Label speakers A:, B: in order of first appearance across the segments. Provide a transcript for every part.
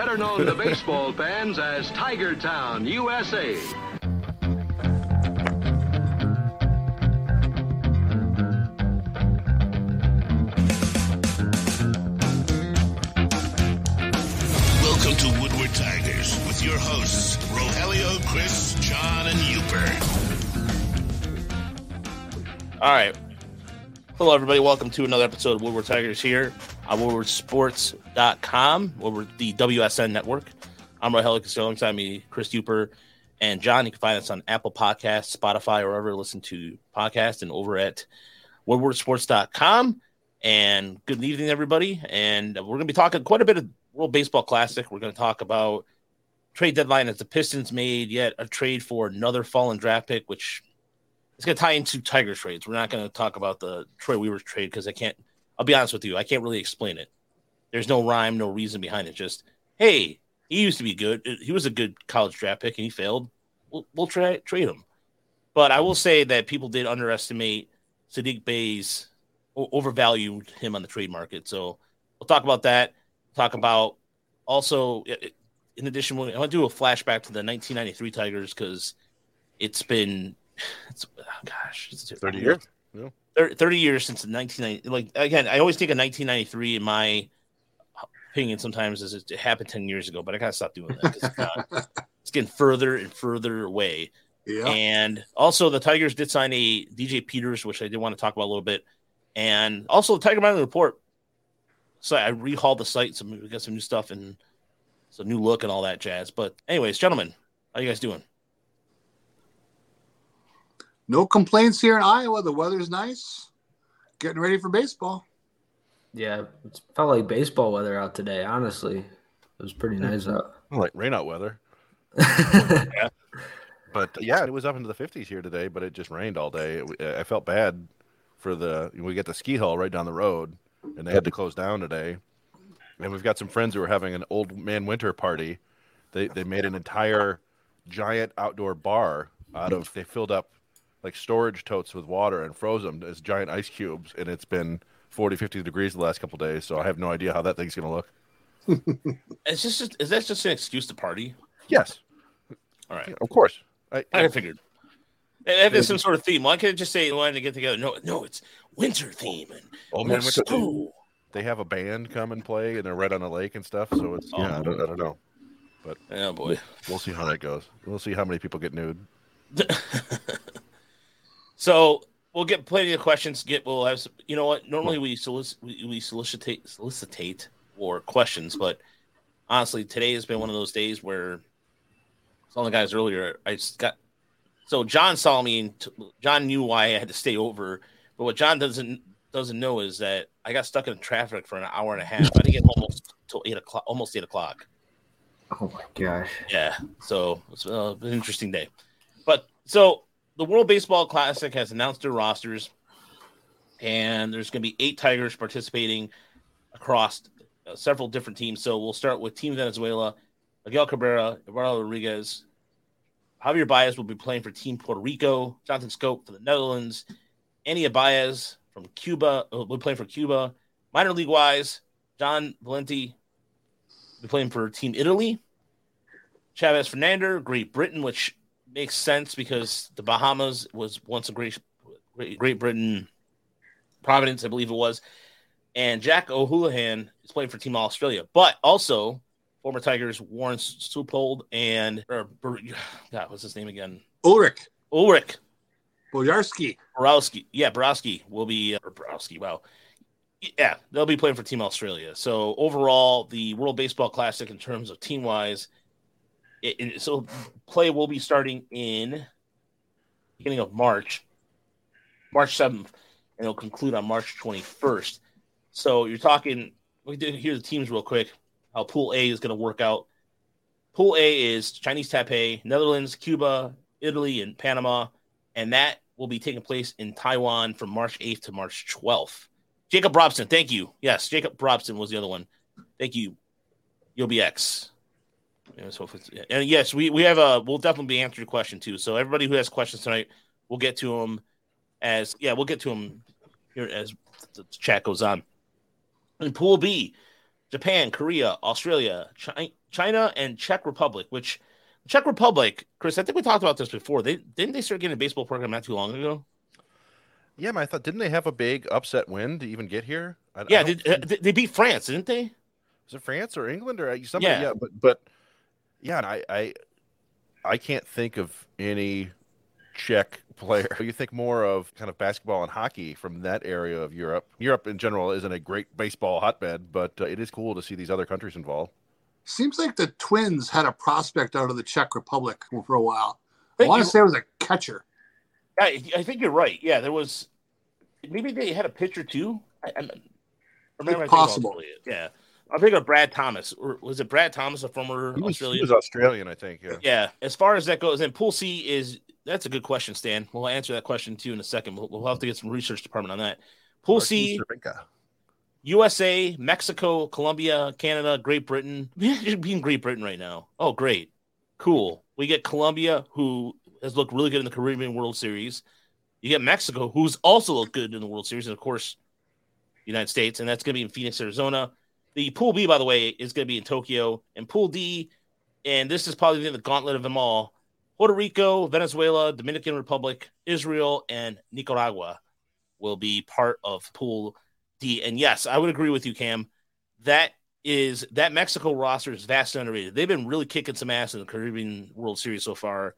A: better known to baseball fans as Tiger Town, USA.
B: Welcome to Woodward Tigers with your hosts, Rogelio, Chris, John, and Uper.
C: All right. Hello, everybody. Welcome to another episode of Woodward Tigers here on WoodwardSports.com, Woodward, the WSN network. I'm Rogelio Castillo. Alongside me, Chris Uper and John. You can find us on Apple Podcasts, Spotify, or wherever you listen to podcasts, and over at WoodwardSports.com. And good evening, everybody. And we're going to be talking quite a bit of World Baseball Classic. We're going to talk about trade deadline as the Pistons made yet a trade for another fallen draft pick, which is going to tie into Tigers trades. We're not going to talk about the Troy Weaver trade because I can't. I'll be honest with you, I can't really explain it. There's no rhyme, no reason behind it. Just hey, he used to be good. Uh, he was a good college draft pick and he failed. We'll, we'll try trade him. But I will say that people did underestimate Saddiq Bey's overvalued him on the trade market. So we'll talk about that. Talk about also, in addition, I want to do a flashback to the 1993 Tigers because it's been, it's, oh gosh, it's
D: 30 years. Yeah.
C: 30, 30 years since 1990. Like, again, I always think of 1993 in my opinion sometimes as it happened 10 years ago, but I gotta stop doing that because it's, uh, it's getting further and further away.
D: Yeah.
C: And also, the Tigers did sign a DJ Peters, which I did want to talk about a little bit. And also, the Tiger Mountain Report. So I rehauled the site, so we got some new stuff and some new look and all that jazz. But, anyways, gentlemen, how you guys doing?
D: No complaints here in Iowa. The weather's nice. Getting ready for baseball.
E: Yeah, it felt like baseball weather out today. Honestly, it was pretty nice out.
F: Like rain out weather.
C: yeah.
F: But yeah, it was up into the 50s here today, but it just rained all day. It, I felt bad for the we get the ski hall right down the road, and they had to close down today. And we've got some friends who are having an old man winter party. They they made an entire giant outdoor bar out of they filled up like storage totes with water and froze them as giant ice cubes, and it's been 40, 50 degrees the last couple days. So I have no idea how that thing's going to look.
C: is this just is that just an excuse to party?
F: Yes,
C: All right,
F: of course. I,
C: I figured. If there's some sort of theme, why can't it just say wanted to get together? No, no, it's winter theme and
F: Old man winter
C: snow.
F: they have a band come and play, and they're right on the lake and stuff. So it's yeah, I, don't, I don't know.
C: Oh boy.
F: We'll see how that goes. We'll see how many people get nude.
C: so we'll get plenty of questions. Get we'll have some, you know what? Normally we solicit we, we solicitate solicitate for questions, but honestly, today has been one of those days where I was the guys earlier. I just got so John saw me and t- John knew why I had to stay over, but what John doesn't doesn't know is that I got stuck in traffic for an hour and a half. I didn't get home almost till eight o'clock, almost eight o'clock.
E: Oh my gosh.
C: Yeah, so it's uh, an interesting day. But so the World Baseball Classic has announced their rosters, and there's going to be eight Tigers participating across uh, several different teams. So we'll start with Team Venezuela, Miguel Cabrera, Eduardo Rodriguez. Javier Baez will be playing for Team Puerto Rico. Jonathan Schoop for the Netherlands. Andy Baez from Cuba will be playing for Cuba. Minor league wise, John Valente will be playing for Team Italy. Chavez Fernander, Great Britain, which makes sense because the Bahamas was once a great, great, great Britain, Providence, I believe it was. And Jack O'Loughlin is playing for Team Australia, but also former Tigers Warren Saupold and or, God, what's his name again?
D: Ulrich
C: Ulrich
D: Bojarski.
C: Borowski. Yeah, Borowski will be uh, or Borowski. Wow. Yeah, they'll be playing for Team Australia. So overall, the World Baseball Classic in terms of team wise, it, so play will be starting in beginning of March, March seventh, and it'll conclude on March twenty first. So you're talking. We did hear the teams real quick. How Pool A is going to work out. Pool A is Chinese Taipei, Netherlands, Cuba, Italy, and Panama, and that will be taking place in Taiwan from March 8th to March 12th. Jacob Robson, thank you. Yes, Jacob Robson was the other one. Thank you, So and yes, we, we have a we'll definitely be answering your question too. So everybody who has questions tonight, we'll get to them as yeah, we'll get to them here as the chat goes on. In Pool B, Japan, Korea, Australia, Chi- China, and Czech Republic. Which Czech Republic, Chris, I think we talked about this before. They didn't they start getting a baseball program not too long ago.
F: Yeah, I thought didn't they have a big upset win to even get here? I, I
C: Yeah,
F: don't
C: did, uh, they- beat France, didn't they?
F: was it France or England or uh, somebody?
C: Yeah.
F: Yeah, but but yeah, and I I I can't think of any Czech player. You think more of kind of basketball and hockey from that area of Europe. Europe in general isn't a great baseball hotbed, but uh, it is cool to see these other countries involved.
D: Seems like the Twins had a prospect out of the Czech Republic for a while. I
C: Think
D: want to say it was a catcher.
C: I, I think you're right. Yeah, there was maybe they had a pitcher too. I, I, or maybe I
D: possible.
C: Australia. Yeah, I think of Brad Thomas. Or was it Brad Thomas, a former
F: He was,
C: Australian?
F: he was Australian, I think. Yeah.
C: Yeah, as far as that goes, and Pool C is that's a good question, Stan. We'll answer that question too in a second. We'll, we'll have to get some research department on that. Pool
F: Martin
C: C. USA, uh, Mexico, Colombia, Canada, Great Britain. Imagine being Great Britain right now. Oh, great, cool. We get Colombia, who has looked really good in the Caribbean World Series. You get Mexico, who's also looked good in the World Series, and of course, United States, and that's going to be in Phoenix, Arizona. The Pool B, by the way, is going to be in Tokyo, and Pool D, and this is probably the gauntlet of them all: Puerto Rico, Venezuela, Dominican Republic, Israel, and Nicaragua will be part of Pool D. And yes, I would agree with you, Cam. That is that Mexico roster is vastly underrated. They've been really kicking some ass in the Caribbean World Series so far,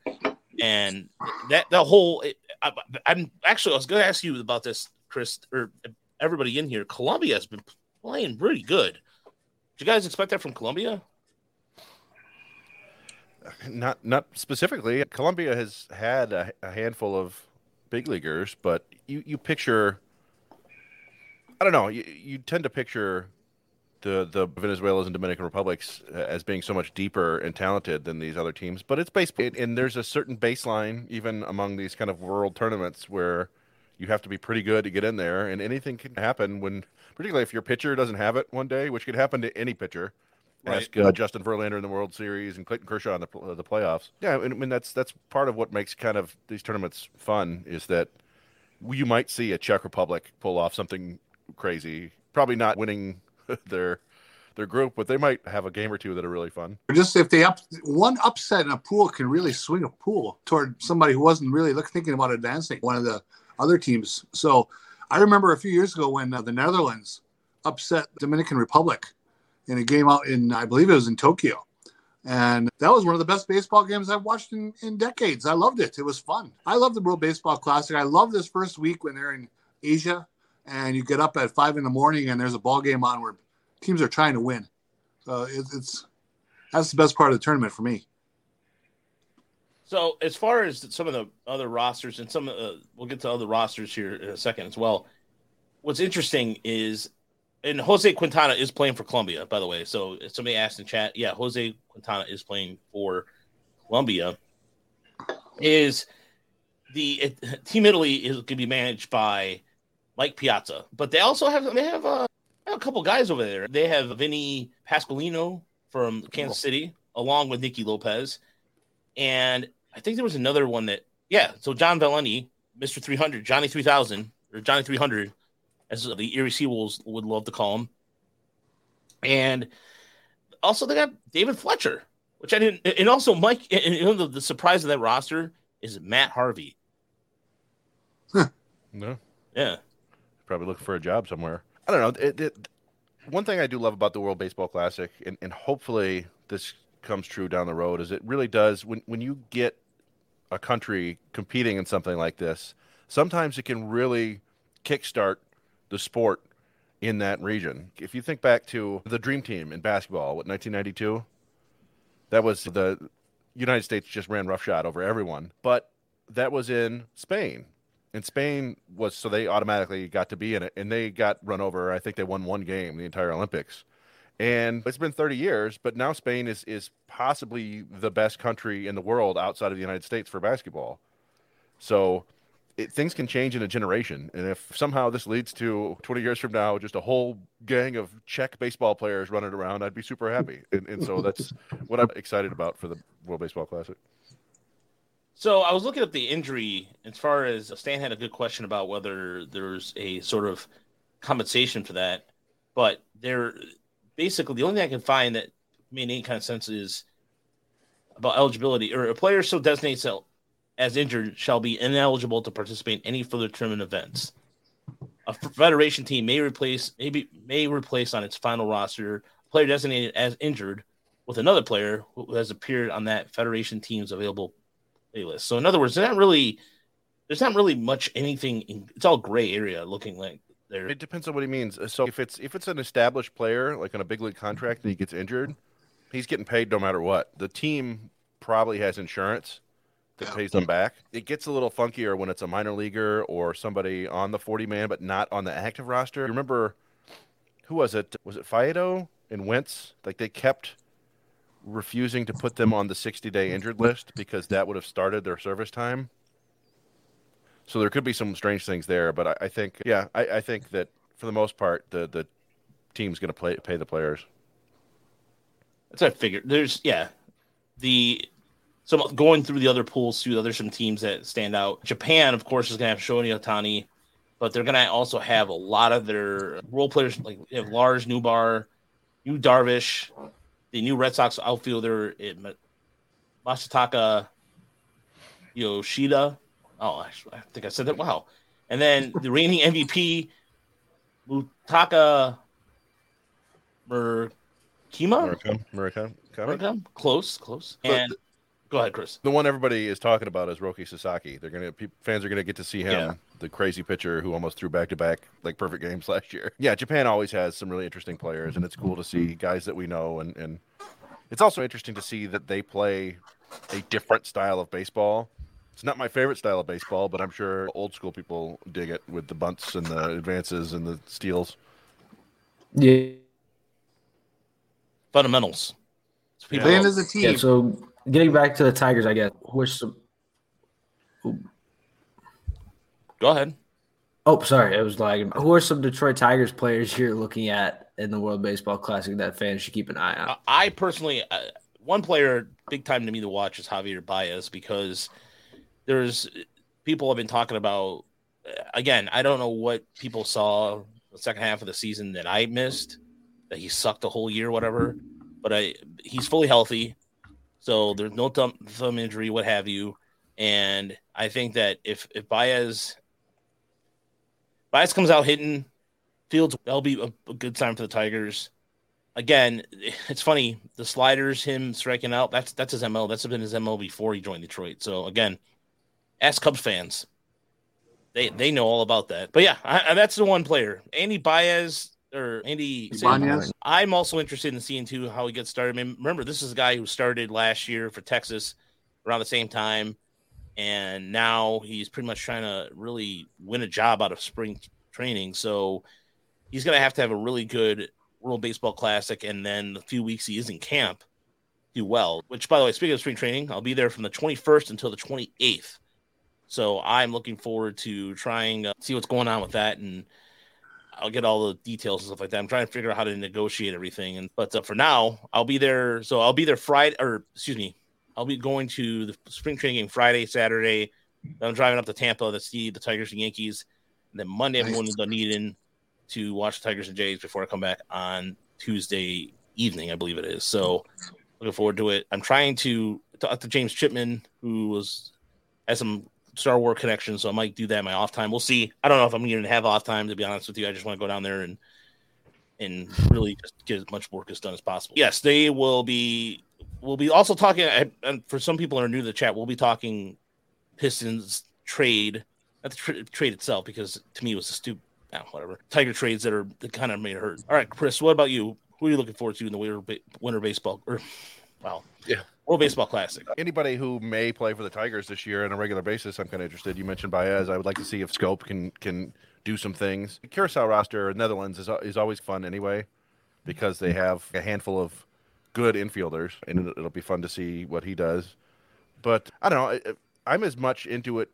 C: and that the whole. I, I'm actually I was going to ask you about this, Chris, or everybody in here. Colombia has been playing really good. Did you guys expect that from Colombia?
F: Not not specifically. Colombia has had a, a handful of big leaguers, but you, you picture I don't know, you, you tend to picture the the Venezuelans and Dominican Republics uh, as being so much deeper and talented than these other teams, but it's based and there's a certain baseline even among these kind of world tournaments where you have to be pretty good to get in there and anything can happen when particularly if your pitcher doesn't have it one day, which could happen to any pitcher.
C: Right.
F: Ask uh, Justin Verlander in the World Series and Clayton Kershaw in the uh, the playoffs. Yeah, and I mean that's that's part of what makes kind of these tournaments fun is that you might see a Czech Republic pull off something crazy. Probably not winning their their group, but they might have a game or two that are really fun.
D: Or just if they up one upset in a pool can really swing a pool toward somebody who wasn't really look, thinking about advancing one of the other teams. So I remember a few years ago when uh, the Netherlands upset Dominican Republic in a game out in I believe it was in Tokyo. And that was one of the best baseball games I've watched in, in decades. I loved it. It was fun. I love the World Baseball Classic. I love this first week when they're in Asia and you get up at five in the morning and there's a ball game on where teams are trying to win. So it, it's that's the best part of the tournament for me.
C: So as far as some of the other rosters and some, uh, we'll get to other rosters here in a second as well. What's interesting is, and Jose Quintana is playing for Colombia, by the way. So somebody asked in chat, yeah, Jose Quintana is playing for Colombia. Is the it, Team Italy is going to be managed by Mike Piazza, but they also have they have, uh, a couple guys over there. They have Vinny Pasqualino from Kansas City, along with Nicky Lopez, and I think there was another one that yeah. So John Valente, Mister Three Hundred, Johnny Three Thousand, or Johnny Three Hundred, as the Erie Seawolves would love to call him, and also they got David Fletcher, which I didn't, and also Mike. And you know the, the surprise of that roster is Matt Harvey.
F: No,
C: Yeah,
F: probably looking for a job somewhere. I don't know. It, it, one thing I do love about the World Baseball Classic, and, and hopefully this comes true down the road, is it really does when when you get a country competing in something like this, sometimes it can really kickstart the sport in that region. If you think back to the Dream Team in basketball, what 1992, that was the United States just ran roughshod over everyone, but that was in Spain. And Spain was so they automatically got to be in it, and they got run over. I think they won one game the entire Olympics. And it's been 30 years, but now Spain is is possibly the best country in the world outside of the United States for basketball. So it, things can change in a generation, and if somehow this leads to 20 years from now, just a whole gang of Czech baseball players running around, I'd be super happy. And, and so that's what I'm excited about for the World Baseball Classic.
C: So I was looking at the injury as far as Stan had a good question about whether there's a sort of compensation for that, but there basically the only thing I can find that made any kind of sense is about eligibility or a player so designates as injured shall be ineligible to participate in any further tournament events. A federation team may replace maybe may replace on its final roster a player designated as injured with another player who has appeared on that federation team's available playlist. So in other words, there's not really there's not really much anything. In, it's all gray area looking like there.
F: It depends on what he means. Uh, so if it's if it's an established player like on a big league contract and he gets injured, he's getting paid no matter what. The team probably has insurance that
D: Yeah.
F: pays them back. It gets a little funkier when it's a minor leaguer or somebody on the 40 man but not on the active roster. You remember who was it? Was it Faedo and Wentz? Like they kept refusing to put them on the 60 day injured list because that would have started their service time. So there could be some strange things there, but I, I think, yeah, I, I think that for the most part, the the team's going to play pay the players.
C: That's I figured. There's yeah, the so going through the other pools too. There's some teams that stand out. Japan, of course, is going to have Shohei Ohtani, but they're going to also have a lot of their role players like they have Lars Nootbaar, Darvish, the new Red Sox outfielder eh, Ma- Masataka Yoshida. Oh, actually, I think I said that. Wow. And then the reigning MVP, Mutaka Murkima.
F: Murakami, Murakami?
C: Close, close. And go ahead, Chris.
F: The one everybody is talking about is Roki Sasaki. They're gonna fans are gonna get to see him,
C: Yeah.
F: the crazy pitcher who almost threw back to back like perfect games last year. Yeah, Japan always has some really interesting players, and it's cool to see guys that we know. And and it's also interesting to see that they play a different style of baseball. It's not my favorite style of baseball, but I'm sure old school people dig it with the bunts and the advances and the steals.
E: Yeah.
C: Fundamentals. So people-
D: Playing as a team.
E: Yeah. So getting back to the Tigers, I guess. Which some.
C: go ahead.
E: Oh, sorry, it was lagging. Who are some Detroit Tigers players you're looking at in the World Baseball Classic that fans should keep an eye on?
C: I- I personally, uh, one player big time to me to watch is Javier Baez because there's people have been talking about. Again, I don't know what people saw the second half of the season that I missed that he sucked the whole year, whatever. But I, he's fully healthy, so there's no thumb, thumb injury, what have you. And I think that if if Baez Baez comes out hitting, Fields that'll be a, a good sign for the Tigers again, it's funny the sliders, him striking out. That's that's his mo. That's been his mo before he joined Detroit. So again, ask Cubs fans. They they know all about that. But yeah, I, I- that's the one player, Andy Baez or Andy.
D: Ibanez.
C: I'm also interested in seeing too how he gets started. I mean, remember, this is a guy who started last year for Texas around the same time, and now he's pretty much trying to really win a job out of spring training. So he's going to have to have a really good World Baseball Classic, and then the few weeks he is in camp, do well. Which, by the way, speaking of spring training, I'll be there from the 21st until the 28th. So I'm looking forward to trying uh, see what's going on with that, and I'll get all the details and stuff like that. I'm trying to figure out how to negotiate everything, and but uh, for now, I'll be there. So I'll be there Friday, or excuse me, I'll be going to the spring training game Friday, Saturday. I'm driving up to Tampa to see the Tigers and Yankees. And then Monday, I'm
D: Nice.
C: going to Dunedin to watch the Tigers and Jays before I come back on Tuesday evening, I believe it is. So looking forward to it. I'm trying to talk to James Chipman, who was has some Star Wars connection, so I might do that in my off time. We'll see. I don't know if I'm going to have off time. To be honest with you, I just want to go down there and and really just get as much work as done as possible. Yes, they will be. We'll be also talking. And for some people that are new to the chat, we'll be talking Pistons trade, not the tra- trade itself, because to me it was a stupid. No, ah, whatever. Tiger trades that are that kind of made it hurt. All right, Chris, what about you? Who are you looking forward to in the winter, winter baseball or wow,
F: Yeah.
C: World Baseball Classic?
F: Anybody who may play for the Tigers this year on a regular basis, I'm kind of interested. You mentioned Baez. I would like to see if Schoop can can do some things. The Curacao roster, Netherlands is is always fun anyway, because they have a handful of good infielders, and it'll, be fun to see what he does. But I don't know. I'm as much into it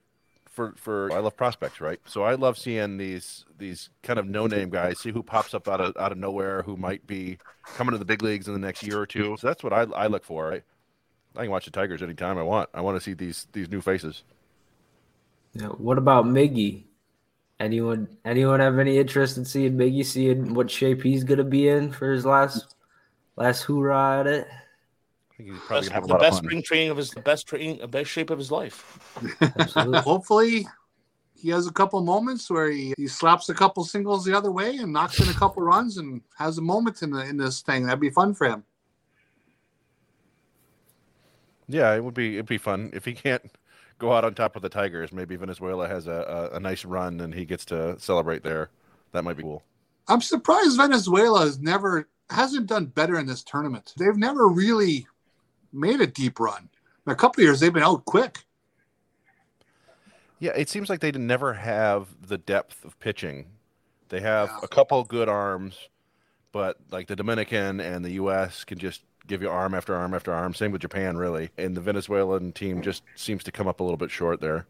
F: for for I love prospects, right? So I love seeing these these kind of no name guys, see who pops up out of out of nowhere, who might be coming to the big leagues in the next year or two. So that's what I I look for, right? I can watch the Tigers anytime I want. I want to see these these new faces.
E: Yeah, what about Miggy? Anyone anyone have any interest in seeing Miggy, seeing what shape he's gonna be in for his last last hoorah at it?
F: I think he's probably
C: Best,
F: gonna have a
C: the
F: lot
C: best
F: of fun.
C: spring training of his the best training, the best shape of his life.
D: Hopefully, he has a couple moments where he, he slaps a couple singles the other way and knocks in a couple runs and has a moment in the in this thing. That'd be fun for him.
F: Yeah, it would be it'd be fun if he can't go out on top of the Tigers. Maybe Venezuela has a, a, a nice run and he gets to celebrate there. That might be cool.
D: I'm surprised Venezuela has never hasn't done better in this tournament. They've never really made a deep run. In a couple of years, they've been out quick.
F: Yeah, it seems like they never have the depth of pitching. They have
D: Yeah.
F: a couple good arms, but like the Dominican and the U.S. can just give you arm after arm after arm. Same with Japan, really. And the Venezuelan team just seems to come up a little bit short there.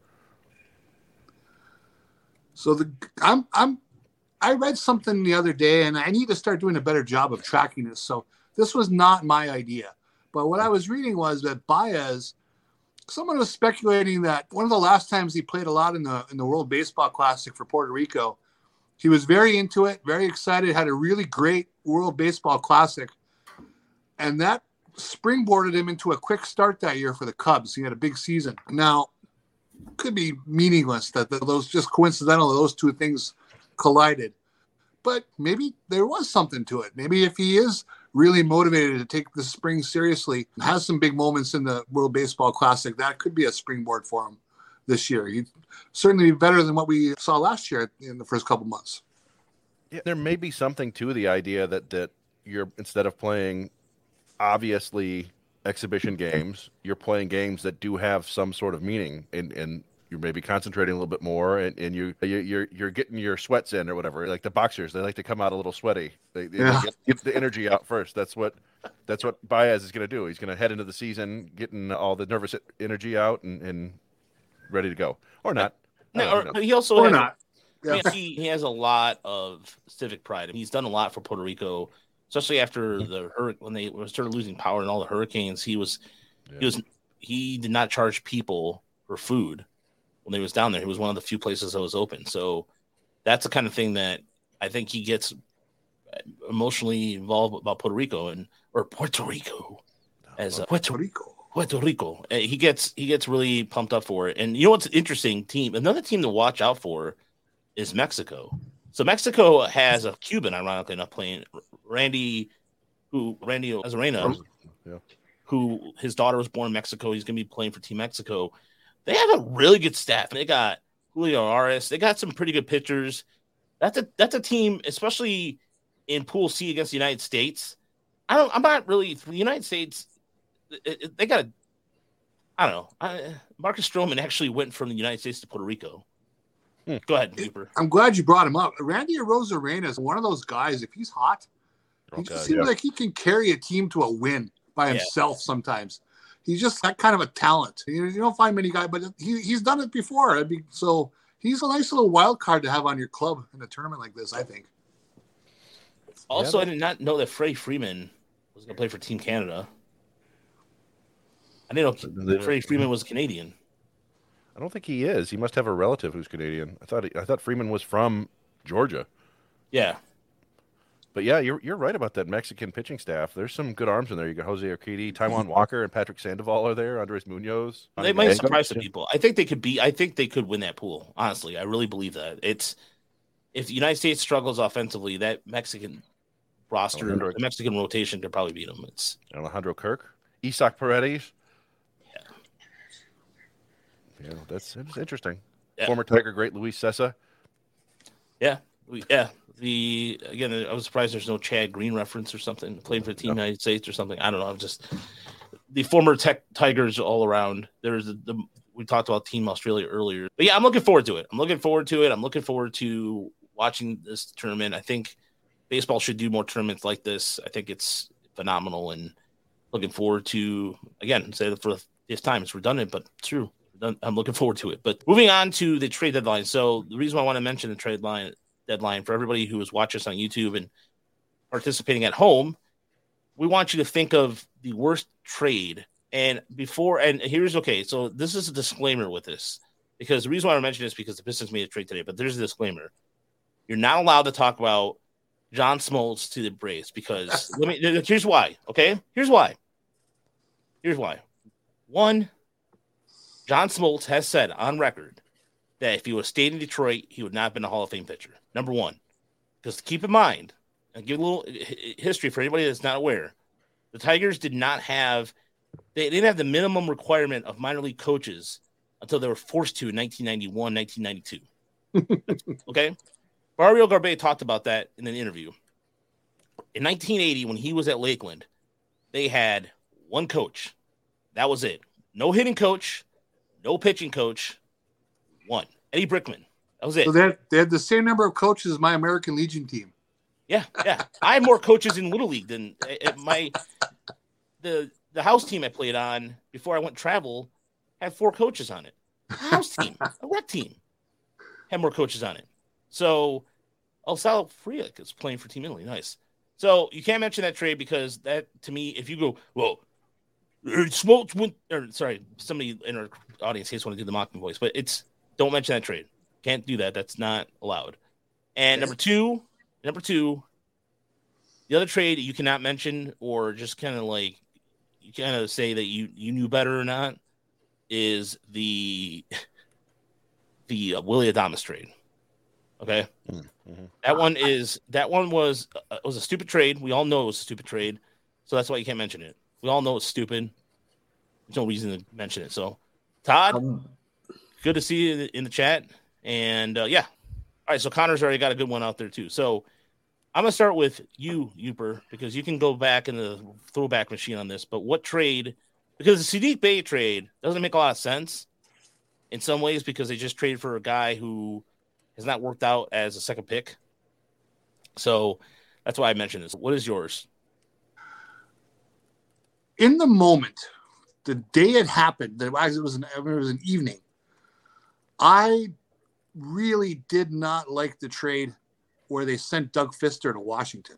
D: So the I'm I'm I read something the other day, and I need to start doing a better job of tracking this. So this was not my idea, but what I was reading was that Baez, someone was speculating that one of the last times he played a lot in the in the World Baseball Classic for Puerto Rico, he was very into it, very excited, had a really great World Baseball Classic, and that springboarded him into a quick start that year for the Cubs. He had a big season. Now, could be meaningless that those just coincidental those two things collided. But maybe there was something to it. Maybe if he is really motivated to take the spring seriously, has some big moments in the World Baseball Classic, that could be a springboard for him this year. He'd certainly be better than what we saw last year in the first couple months.
F: Yeah, there may be something to the idea that that you're instead of playing obviously exhibition games, you're playing games that do have some sort of meaning, and and you're maybe concentrating a little bit more, and, and you you- you're you're getting your sweats in or whatever. Like the boxers, they like to come out a little sweaty. They, they
D: Yeah.
F: get, get the energy out first. That's what that's what Baez is going to do. He's going to head into the season getting all the nervous energy out and, and ready to go, or not.
C: No, or,
F: who knows?
C: but he also
D: Or
C: has,
D: not.
C: I mean, he, he has a lot of civic pride. He's done a lot for Puerto Rico, especially after the hur- when they started losing power and all the hurricanes. He was
F: Yeah.
C: he was he did not charge people for food when they was down there. He was one of the few places that was open. So that's the kind of thing that I think he gets emotionally involved about Puerto Rico and or Puerto Rico as a Puerto
D: Puerto Rico.
C: Puerto Rico. Uh, He gets he gets really pumped up for it. And you know what's an interesting team? Another team to watch out for is Mexico. So Mexico has a Cuban, ironically enough, playing Randy, who Randy Arozarena,
F: Yeah.
C: who his daughter was born in Mexico. He's going to be playing for Team Mexico. They have a really good staff. They got Julio Urías. They got some pretty good pitchers. That's a that's a team, especially in Pool C against the United States. I don't. I'm not really the United States. it- it- they got. to I don't know. I, Marcus Stroman actually went from the United States to Puerto Rico.
F: Hmm.
C: Go ahead, Cooper.
D: I'm glad you brought him up. Randy Arozarena is one of those guys. If he's hot, he
F: Oh,
D: just seems
F: yeah.
D: like he can carry a team to a win by
C: Yeah.
D: himself sometimes. He's just that kind of a talent. You, you don't find many guys, but he, he's done it before. I'd be, so he's a nice little wild card to have on your club in a tournament like this, I think.
C: Also,
F: Yeah.
C: I did not know that Freddie Freeman was going to play for Team Canada. I didn't know
F: The-
C: Freddie Freeman was Canadian.
F: I don't think he is. He must have a relative who's Canadian. I thought he, I thought Freeman was from Georgia.
C: Yeah,
F: But yeah, you're you're right about that Mexican pitching staff. There's some good arms in there. You got Jose Urquidy, Taijuan Walker, and Patrick Sandoval are there. Andres Munoz.
C: they might
F: Yeah.
C: surprise some people. I think they could be. I think they could win that pool. Honestly, I really believe that. It's if the United States struggles offensively, that Mexican roster,
F: Alejandro-
C: the Mexican rotation could probably beat them. It's
F: Alejandro Kirk, Isaac Paredes. Yeah, that's, that's interesting.
C: Yeah.
F: Former Tiger great Luis Cessa.
C: Yeah, we, yeah. The again, I was surprised there's no Chad Green reference or something playing for the Team United States or something. I don't know. I'm just the former Tech Tigers all around. There's the, the we talked about Team Australia earlier, but yeah, I'm looking forward to it. I'm looking forward to it. I'm looking forward to watching this tournament. I think baseball should do more tournaments like this. I think it's phenomenal and looking forward to again say it for the fifth time. It's redundant, but true. I'm looking forward to it. But moving on to the trade deadline. So the reason I want to mention the trade line deadline for everybody who is watching us on YouTube and participating at home, we want you to think of the worst trade. And before, and here's okay. So this is a disclaimer with this. because the reason why I mention this is because the Pistons made a trade today. But there's a disclaimer: you're not allowed to talk about John Smoltz to the Braves because let me. Here's why. Okay, here's why. Here's why. One, John Smoltz has said on record that if he was stayed in Detroit, he would not have been a Hall of Fame pitcher. Number one, because keep in mind and give a little history for anybody that's not aware, the Tigers did not have they didn't have the minimum requirement of minor league coaches until they were forced to in 1991, 1992. okay. Mario Garbe talked about that in an interview. In 1980, when he was at Lakeland, they had one coach. That was it. No hitting coach, no pitching coach, one. Eddie Brinkman. That was it.
D: So they had, they had the same number of coaches as my American Legion team.
C: Yeah, yeah. I had more coaches in Little League than uh, my the the house team I played on before I went travel had four coaches on it. A house team, a rec team, had more coaches on it. So El Sal Frelick is playing for Team Italy. Nice. So you can't mention that trade because that to me, if you go, well, Smoltz went or sorry, somebody in our audience hates want to do the mocking voice, but it's don't mention that trade. Can't do that. That's not allowed. And number two, number two, the other trade you cannot mention or just kind of like you kind of say that you you knew better or not is the the uh, Willy Adames trade. Okay,
F: Mm-hmm.
C: that one is that one was uh, was a stupid trade. We all know it was a stupid trade, so that's why you can't mention it. We all know it's stupid. There's no reason to mention it. So, Todd,
E: Um,
C: good to see you in the, chat. And uh, yeah, all right. So Connor's already got a good one out there too. So I'm gonna start with you, Uper, because you can go back in the throwback machine on this. But what trade? Because the Saddiq Bey trade doesn't make a lot of sense in some ways because they just traded for a guy who has not worked out as a second pick. So that's why I mentioned this. What is yours?
D: In the moment, the day it happened, that it was an it was an evening. I really did not like the trade where they sent Doug Fister to Washington.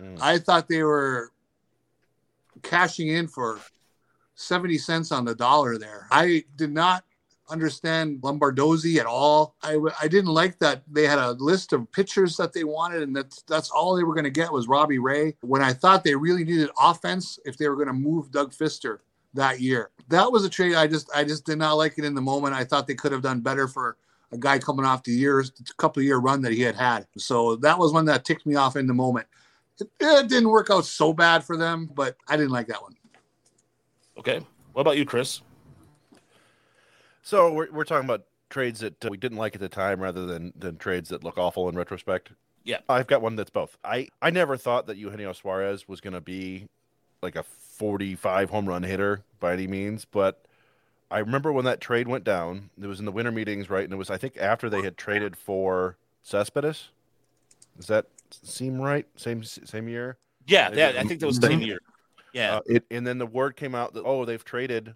F: Mm.
D: I thought they were cashing in for 70 cents on the dollar there. I did not understand Lombardozzi at all. I, I didn't like that they had a list of pitchers that they wanted, and that's that's all they were going to get was Robbie Ray. When I thought they really needed offense, if they were going to move Doug Fister that year, that was a trade I just I just did not like it in the moment. I thought they could have done better for a guy coming off the years couple year run that he had had. So that was one that ticked me off in the moment. It, it didn't work out so bad for them, but I didn't like that one.
C: Okay. What about you, Chris?
F: So we're, we're talking about trades that uh, we didn't like at the time rather than, than trades that look awful in retrospect.
C: Yeah.
F: I've got one that's both. I, I never thought that Eugenio Suarez was going to be like a 45 home run hitter by any means, but I remember when that trade went down, it was in the winter meetings, right? And it was, I think, after they had traded for Cespedes. Does that seem right? Same same year?
C: Yeah, yeah, I think that was the same year. Yeah.
F: Uh, it, and then the word came out that oh they've traded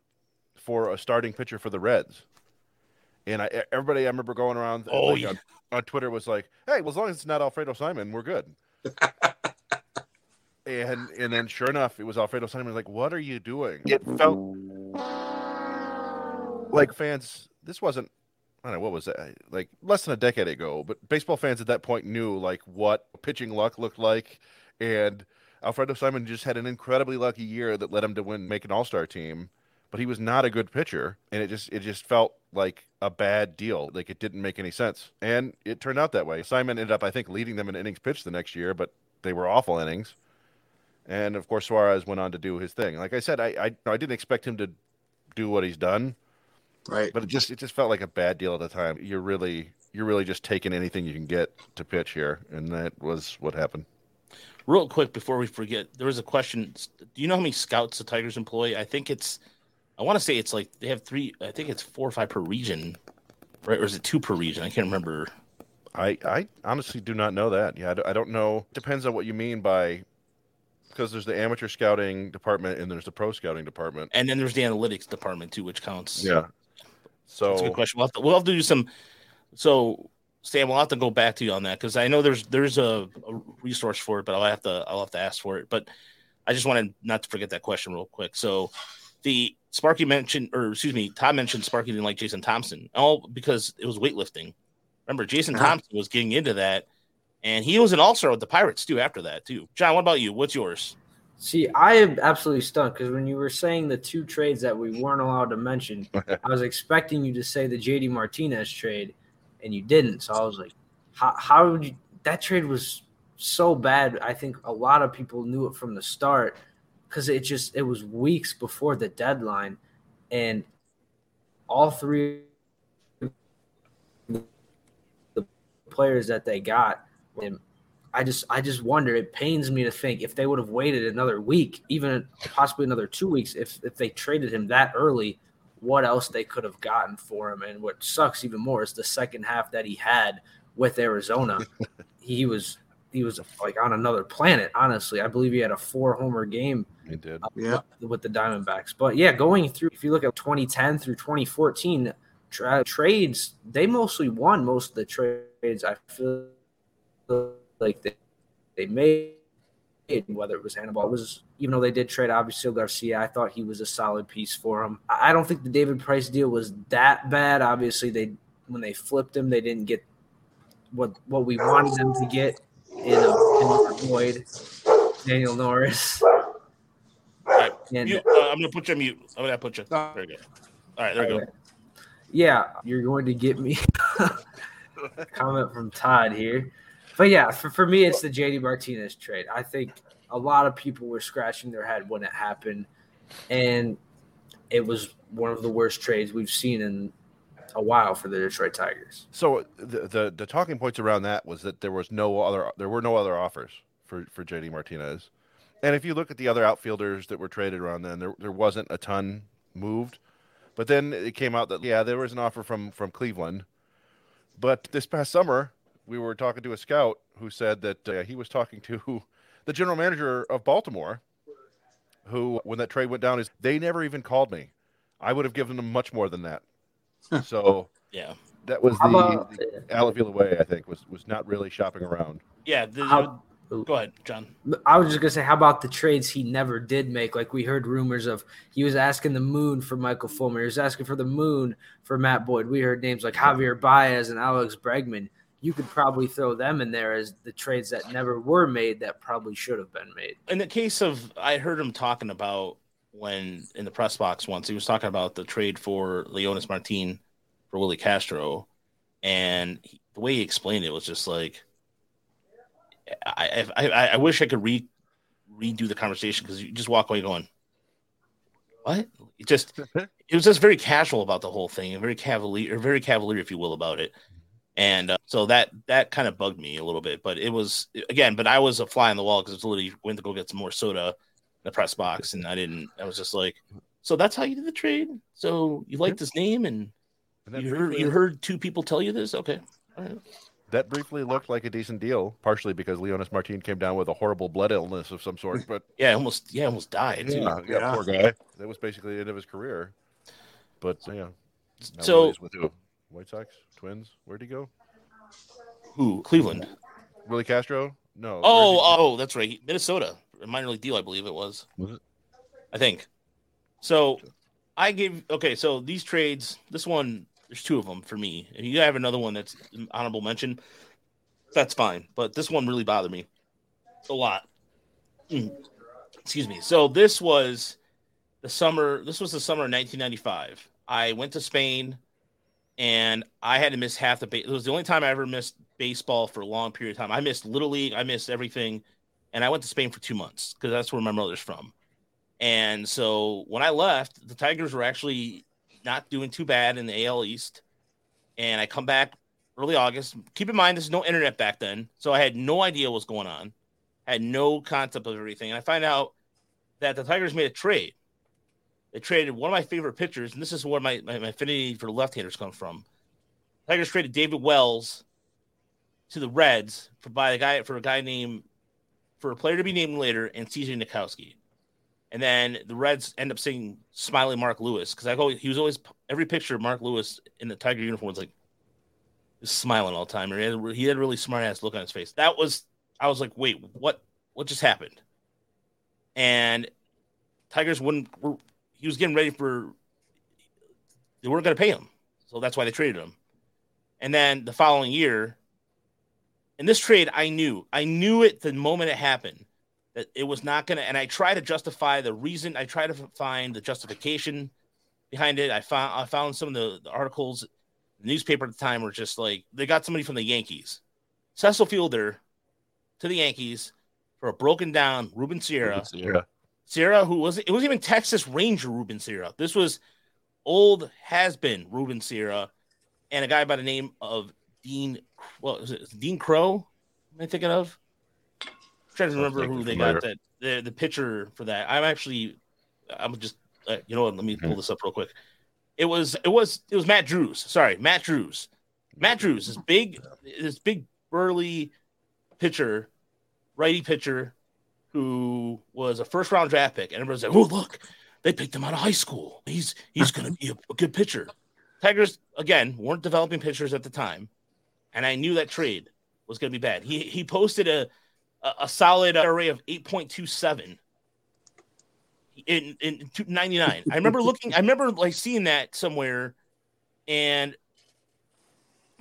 F: for a starting pitcher for the Reds, and I everybody I remember going around
C: Oh,
F: like,
C: yeah.
F: on, on Twitter was like, hey, well as long as it's not Alfredo Simon, we're good. and and then sure enough, it was Alfredo Simon. Like, what are you doing? It felt like fans. This wasn't. I don't know what was that like less than a decade ago, but baseball fans at that point knew like what pitching luck looked like, and Alfredo Simon just had an incredibly lucky year that led him to win, make an All Star team. But he was not a good pitcher, and it just it just felt like a bad deal. Like it didn't make any sense, and it turned out that way. Simon ended up, I think, leading them in innings pitched the next year, but they were awful innings. And of course, Suarez went on to do his thing. Like I said, I I, I didn't expect him to do what he's done,
D: Right.
F: but it just it just felt like a bad deal at the time. You're really you're really just taking anything you can get to pitch here, and that was what happened.
C: Real quick before we forget, there was a question. Do you know how many scouts the Tigers employ? I think it's, I want to say it's like they have three. I think it's four or five per region, right? Or is it two per region? I can't remember.
F: I, I honestly do not know that. Yeah, I don't, I don't know. Depends on what you mean by because there's the amateur scouting department and there's the pro scouting department.
C: And then there's the analytics department too, which counts.
F: Yeah. So
C: That's a good question. We'll have to, we'll have to do some. So, Sam, we'll have to go back to you on that because I know there's there's a, a resource for it, but I'll have to I'll have to ask for it. But I just wanted not to forget that question real quick. So, the Sparky mentioned, or excuse me, Todd mentioned Sparky didn't like Jason Thompson, all because it was weightlifting. Remember, Jason
D: Uh-huh.
C: Thompson was getting into that, and he was an all star with the Pirates too. After that, too. John, what about you? What's yours?
E: See, I am absolutely stunned because when you were saying the two trades that we weren't allowed to mention, I was expecting you to say the JD Martinez trade, and you didn't. So I was like, how, how would you? That trade was so bad. I think a lot of people knew it from the start because it just it was weeks before the deadline, and all three the players that they got. And I just I just wonder. It pains me to think if they would have waited another week, even possibly another two weeks, if if they traded him that early, what else they could have gotten for him. And what sucks even more is the second half that he had with Arizona. he was he was like on another planet. Honestly, I believe he had a four homer game
F: He did.
D: Uh, yeah.
E: with the Diamondbacks. But yeah, going through, if you look at 2010 through 2014 tra- trades, they mostly won most of the trades. I feel like they, they made, whether it was Anibal, it was even though they did trade obviously Garcia, I thought he was a solid piece for him. I I don't think the David Price deal was that bad. Obviously, they when they flipped him, they didn't get what what we wanted them to get in, uh, in Boyd, Daniel Norris.
C: All right,
E: And
C: mute, uh, I'm gonna put you on mute. I'm gonna put you. Very good. All right, there we go.
E: yeah, you're going to get me comment from Todd here. But yeah, for, for me, it's the JD Martinez trade. I think a lot of people were scratching their head when it happened, and it was one of the worst trades we've seen in a while for the Detroit Tigers.
F: So the, the the talking points around that was that there was no other there were no other offers for for JD Martinez, and if you look at the other outfielders that were traded around then, there there wasn't a ton moved, but then it came out that yeah there was an offer from from Cleveland, but this past summer we were talking to a scout who said that uh, he was talking to the general manager of Baltimore, who when that trade went down is they never even called me, I would have given them much more than that, so.
C: Yeah,
F: That was the,
E: about-
F: the Al Avila way, I think, was was not really shopping around.
C: yeah. The,
E: How-
C: go ahead, John.
E: I was just gonna say, how about the trades he never did make? Like we heard rumors of, he was asking the moon for Michael Fulmer. He was asking for the moon for Matt Boyd. We heard names like Javier Baez and Alex Bregman. You could probably throw them in there as the trades that never were made that probably should have been made.
C: in the case of I heard him talking about when in the press box once he was talking about the trade for Leonys Martin for Willi Castro, and he, the way he explained it was just like I I, I, wish I could re redo the conversation because you just walk away going, "What?" It just it was just very casual about the whole thing and very cavalier, or very cavalier, if you will, about it. And uh, so that that kind of bugged me a little bit, but it was again, but I was a fly on the wall because it's literally went to go get some more soda the press box, and I didn't. I was just like, so that's how you did the trade. So you liked his name, and
F: And
C: you heard
F: briefly,
C: you heard two people tell you this. Okay, all right.
F: that briefly looked like a decent deal, partially because Leonys Martin came down with a horrible blood illness of some sort. But
C: yeah, almost yeah, almost died. too.
F: yeah, yeah,
D: Yeah.
F: poor guy. That was basically the end of his career. But yeah, now
C: So-
F: with who? White Sox, Twins. Where'd he go?
C: Who? Cleveland.
F: Willi Castro? No.
C: Oh, oh, that's right. Minnesota, a minor league deal, I believe it was.
F: Was it?
C: I think. So I gave okay. So these trades, this one, there's two of them for me. If you have another one that's honorable mention, that's fine. But this one really bothered me a lot. Mm. Excuse me. So this was the summer. This was the summer of 1995. I went to Spain, and I had to miss half the. Ba- it was the only time I ever missed baseball for a long period of time. I missed little league. I missed everything, and I went to Spain for two months because that's where my mother's from. And so when I left, the Tigers were actually not doing too bad in the AL East. And I come back early August. Keep in mind, there's no internet back then. So I had no idea what was going on, had no concept of everything. And I find out that the Tigers made a trade. They traded one of my favorite pitchers, and this is where my, my, my affinity for left-handers come from. Tigers traded David Wells to the Reds for by a guy for a guy named for a player to be named later and CJ Nitkowski. And then the Reds end up saying smiling Mark Lewis because I go he was always every picture of Mark Lewis in the Tiger uniform was like smiling all the time. He had, he had a really smart ass look on his face. That was I was like, wait, what what just happened? And Tigers wouldn't were, he was getting ready for they weren't going to pay him, so that's why they traded him. And then the following year, in this trade, I knew I knew it the moment it happened that it was not going to. And I try to justify the reason. I try to find the justification behind it. I found I found some of the, the articles, the newspaper at the time were just like they got somebody from the Yankees, Cecil Fielder, to the Yankees for a broken down Ruben Sierra.
F: Yeah.
C: Sierra, who was it wasn't even Texas Ranger Ruben Sierra. This was old has been Ruben Sierra, and a guy by the name of Dean. Well, was it Dean Crow? Am I thinking of? I'm trying to remember who they got that the the pitcher for that. I'm actually, I'm just uh, you know what? Let me pull this up real quick. It was it was it was Matt Drews. Sorry, Matt Drews. Matt Drews, this big, this big burly pitcher, righty pitcher, who was a first round draft pick, and everybody's like, "Oh, look, they picked him out of high school. He's he's going to be a, a, good pitcher." Tigers again weren't developing pitchers at the time, and I knew that trade was going to be bad. He he posted a a, a solid array of eight point two seven in in 99. I remember looking. I remember like seeing that somewhere, and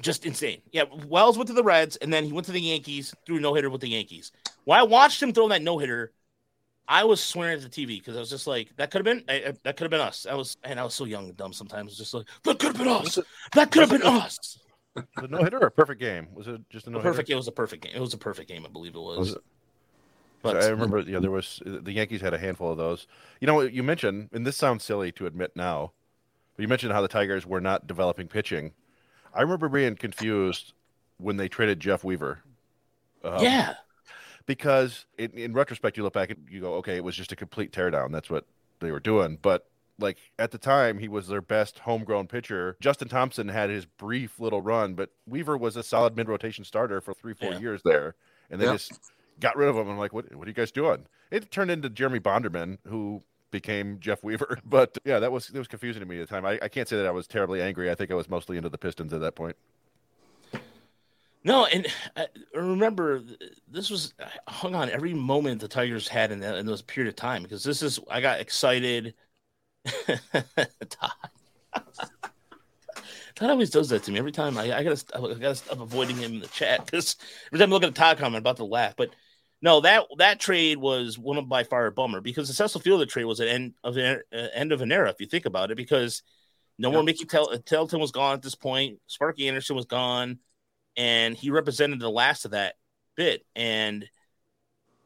C: just insane. Yeah, Wells went to the Reds, and then he went to the Yankees, threw a no hitter with the Yankees. When I watched him throw that no hitter, I was swearing at the TV because I was just like, that could have been I, I, that could have been us. I was and I was so young and dumb sometimes. Just like that could have been us. That could have been us.
F: The no hitter or a perfect game? Was it just a no
C: perfect? It was a perfect game. It was a perfect game, I believe it was.
F: was it? But I remember, yeah, there was the Yankees had a handful of those. You know, you mentioned, and this sounds silly to admit now, but you mentioned how the Tigers were not developing pitching. I remember being confused when they traded Jeff Weaver.
C: Um, yeah,
F: because in, in, retrospect, you look back and you go, okay, it was just a complete teardown. That's what they were doing. But like at the time, he was their best homegrown pitcher. Justin Thompson had his brief little run, but Weaver was a solid mid rotation starter for three, four yeah. years there, and they just got rid of him. I'm like, what? What are you guys doing? It turned into Jeremy Bonderman, who became Jeff Weaver. But yeah, that was it was confusing to me at the time. I, I can't say that I was terribly angry. I think I was mostly into the Pistons at that point.
C: No, and I remember this was I hung on every moment the Tigers had in, that, in those period of time because this is I got excited. Todd. Todd always does that to me every time. I, I gotta I gotta stop avoiding him in the chat because every time I look at a Todd comment, I'm about to laugh. But no, that that trade was one of by far a bummer because the Cecil Fielder trade was an end of an uh, end of an era if you think about it because no more Mickey Tel- Tettleton was gone at this point. Sparky Anderson was gone, and he represented the last of that bit. And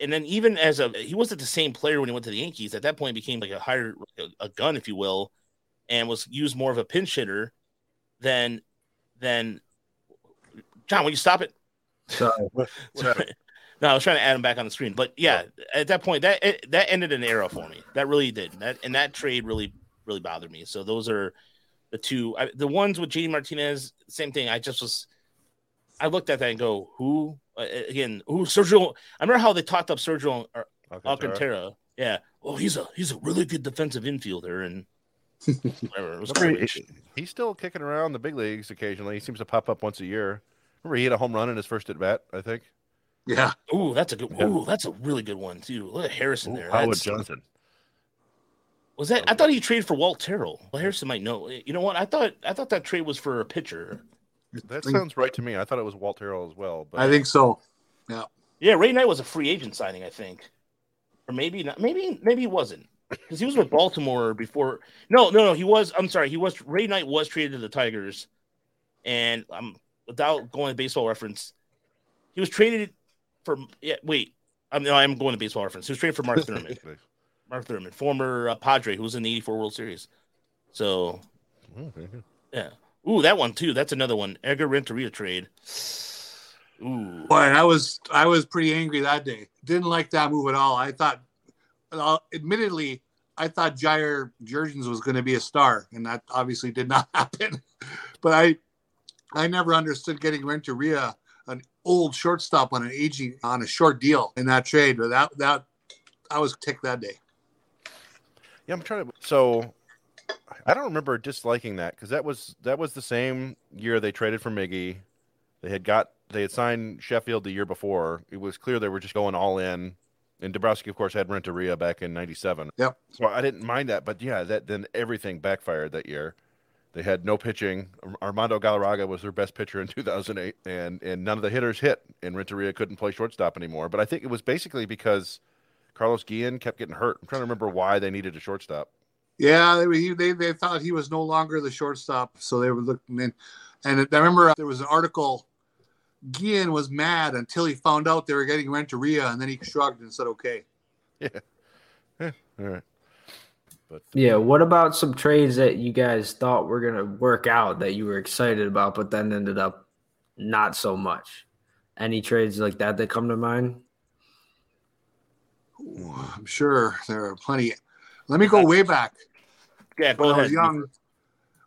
C: and then even as a he wasn't the same player when he went to the Yankees. At that point, became like a higher a gun, if you will, and was used more of a pinch hitter than than John. Will you stop it?
E: Sorry. Sorry.
C: No, I was trying to add him back on the screen, but yeah, at that point, that it, that ended an era for me. That really did. That and that trade really really bothered me. So those are the two. I, the ones with JD Martinez, same thing. I just was, I looked at that and go, who Uh, uh, again? Who Sergio? I remember how they talked up Sergio er, Alcantara. Alcantara. Yeah. Oh, he's a he's a really good defensive infielder, and whatever.
F: he, he's still kicking around the big leagues occasionally. He seems to pop up once a year. Remember, he had a home run in his first at bat. I think.
D: Yeah.
C: Ooh, that's a good. Ooh, that's a really good one too. Look at Harrison Ooh, there.
F: Howard
C: that's,
F: Johnson.
C: Was that? I thought he traded for Walt Terrell. Well, Harrison might know. You know what? I thought I thought that trade was for a pitcher.
F: That sounds right to me. I thought it was Walt Terrell as well. But
D: I think so. Yeah.
C: Yeah, Ray Knight was a free agent signing, I think, or maybe not. Maybe maybe he wasn't because he was with Baltimore before. No, no, no. He was. I'm sorry. He was. Ray Knight was traded to the Tigers, and I'm um, without going to baseball reference, he was traded for yeah. Wait, I'm no, I'm going to baseball reference. He was traded for Mark Thurman. Mark Thurman, former uh, Padre, who was in the '84 World Series. So, yeah. Ooh, that one too. That's another one. Edgar Renteria trade. Ooh.
D: Boy, I was I was pretty angry that day. Didn't like that move at all. I thought, admittedly, I thought Jair Jurrjens was going to be a star, and that obviously did not happen. but I, I never understood getting Renteria an old shortstop on an aging on a short deal in that trade. But that that I was ticked that day.
F: Yeah, I'm trying to. So I don't remember disliking that because that was that was the same year they traded for Miggy. They had got they had signed Sheffield the year before. It was clear they were just going all in And Dombrowski, of course, had Renteria back in '97.
D: Yep.
F: So I didn't mind that, but yeah, that then everything backfired that year. They had no pitching. Armando Galarraga was their best pitcher in 2008, and and none of the hitters hit. And Renteria couldn't play shortstop anymore. But I think it was basically because Carlos Guillen kept getting hurt. I'm trying to remember why they needed a shortstop.
D: Yeah, they, they they thought he was no longer the shortstop, so they were looking in. And I remember there was an article. Guillen was mad until he found out they were getting Renteria, and then he shrugged and said, "Okay."
F: Yeah. yeah. All right. But uh,
E: Yeah, what about some trades that you guys thought were gonna work out that you were excited about, but then ended up not so much? Any trades like that that come to mind?
D: I'm sure there are plenty. Let me go way back.
C: Yeah, go
D: when I was young,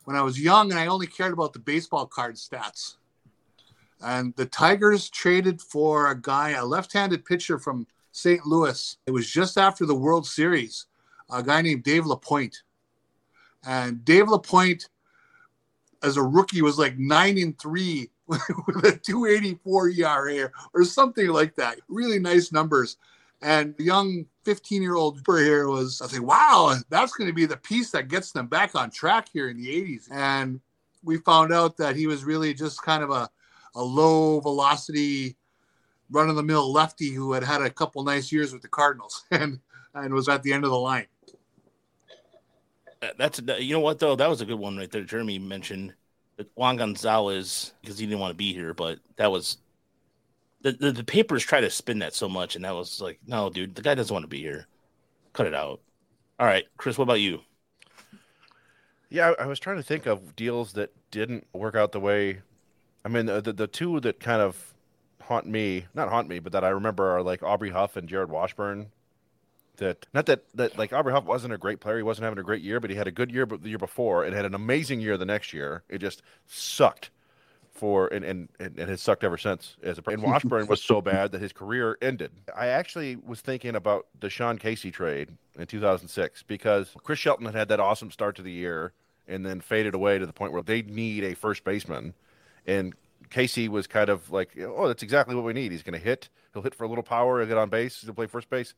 D: when I was young, and I only cared about the baseball card stats. And the Tigers traded for a guy, a left-handed pitcher from St. Louis. It was just after the World Series, a guy named Dave LaPoint. And Dave LaPoint, as a rookie, was like nine and three with a 284 ERA or something like that. Really nice numbers. And the young 15 year old here was, I think, wow, that's going to be the piece that gets them back on track here in the 80s. And we found out that he was really just kind of a, a low velocity, run of the mill lefty who had had a couple nice years with the Cardinals and, and was at the end of the line.
C: That's you know what though that was a good one right there. Jeremy mentioned that Juan Gonzalez because he didn't want to be here, but that was the, the the papers try to spin that so much, and that was like, no, dude, the guy doesn't want to be here. Cut it out. All right, Chris, what about you?
F: Yeah, I, I was trying to think of deals that didn't work out the way. I mean, the, the the two that kind of haunt me, not haunt me, but that I remember are like Aubrey Huff and Jarrod Washburn. That not that that like Aubrey Huff wasn't a great player, he wasn't having a great year, but he had a good year but the year before and had an amazing year the next year. It just sucked for and and and, and has sucked ever since. As a and Washburn was so bad that his career ended. I actually was thinking about the Sean Casey trade in 2006 because Chris Shelton had had that awesome start to the year and then faded away to the point where they need a first baseman, and Casey was kind of like, oh, that's exactly what we need. He's going to hit. He'll hit for a little power. He'll get on base. He'll play first base,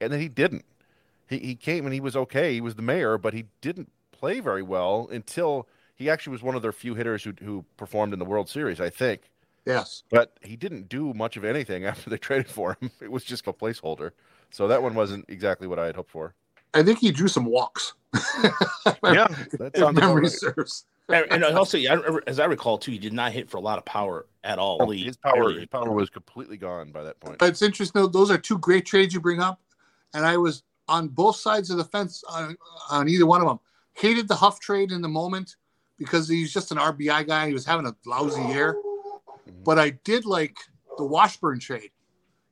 F: and then he didn't. He he came and he was okay. He was the mayor, but he didn't play very well until he actually was one of their few hitters who who performed in the World Series, I think.
D: Yes.
F: But he didn't do much of anything after they traded for him. It was just a placeholder. So that one wasn't exactly what I had hoped for.
D: I think he drew some walks.
F: Yeah, that
D: if
F: sounds about
D: memory
F: right.
D: serves.
C: And and also, yeah, as I recall too, he did not hit for a lot of power at all.
F: Oh, his power, his power was completely gone by that point.
D: But it's interesting. Those are two great trades you bring up, and I was on both sides of the fence on, on either one of them. Hated the Huff trade in the moment because he's just an RBI guy. He was having a lousy year, but I did like the Washburn trade,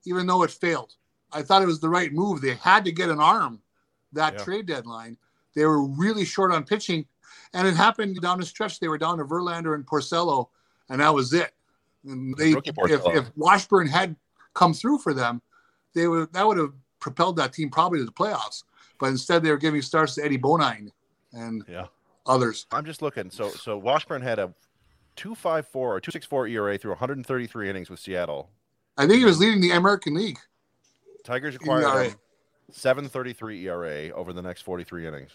D: even though it failed. I thought it was the right move. They had to get an arm that
F: Yeah.
D: trade deadline. They were really short on pitching, and it happened down the stretch. They were down to Verlander and Porcello, and that was it. And they, if, if Washburn had come through for them, they would that would have propelled that team probably to the playoffs. But instead, they were giving starts to Eddie Bonine and
F: Yeah.
D: Others.
F: I'm just looking. So so Washburn had a 2.54 or 2.64 ERA through 133 innings with Seattle.
D: I think he was leading the American League.
F: Tigers acquired
D: ERA.
F: him 7.33 ERA over the next 43 innings.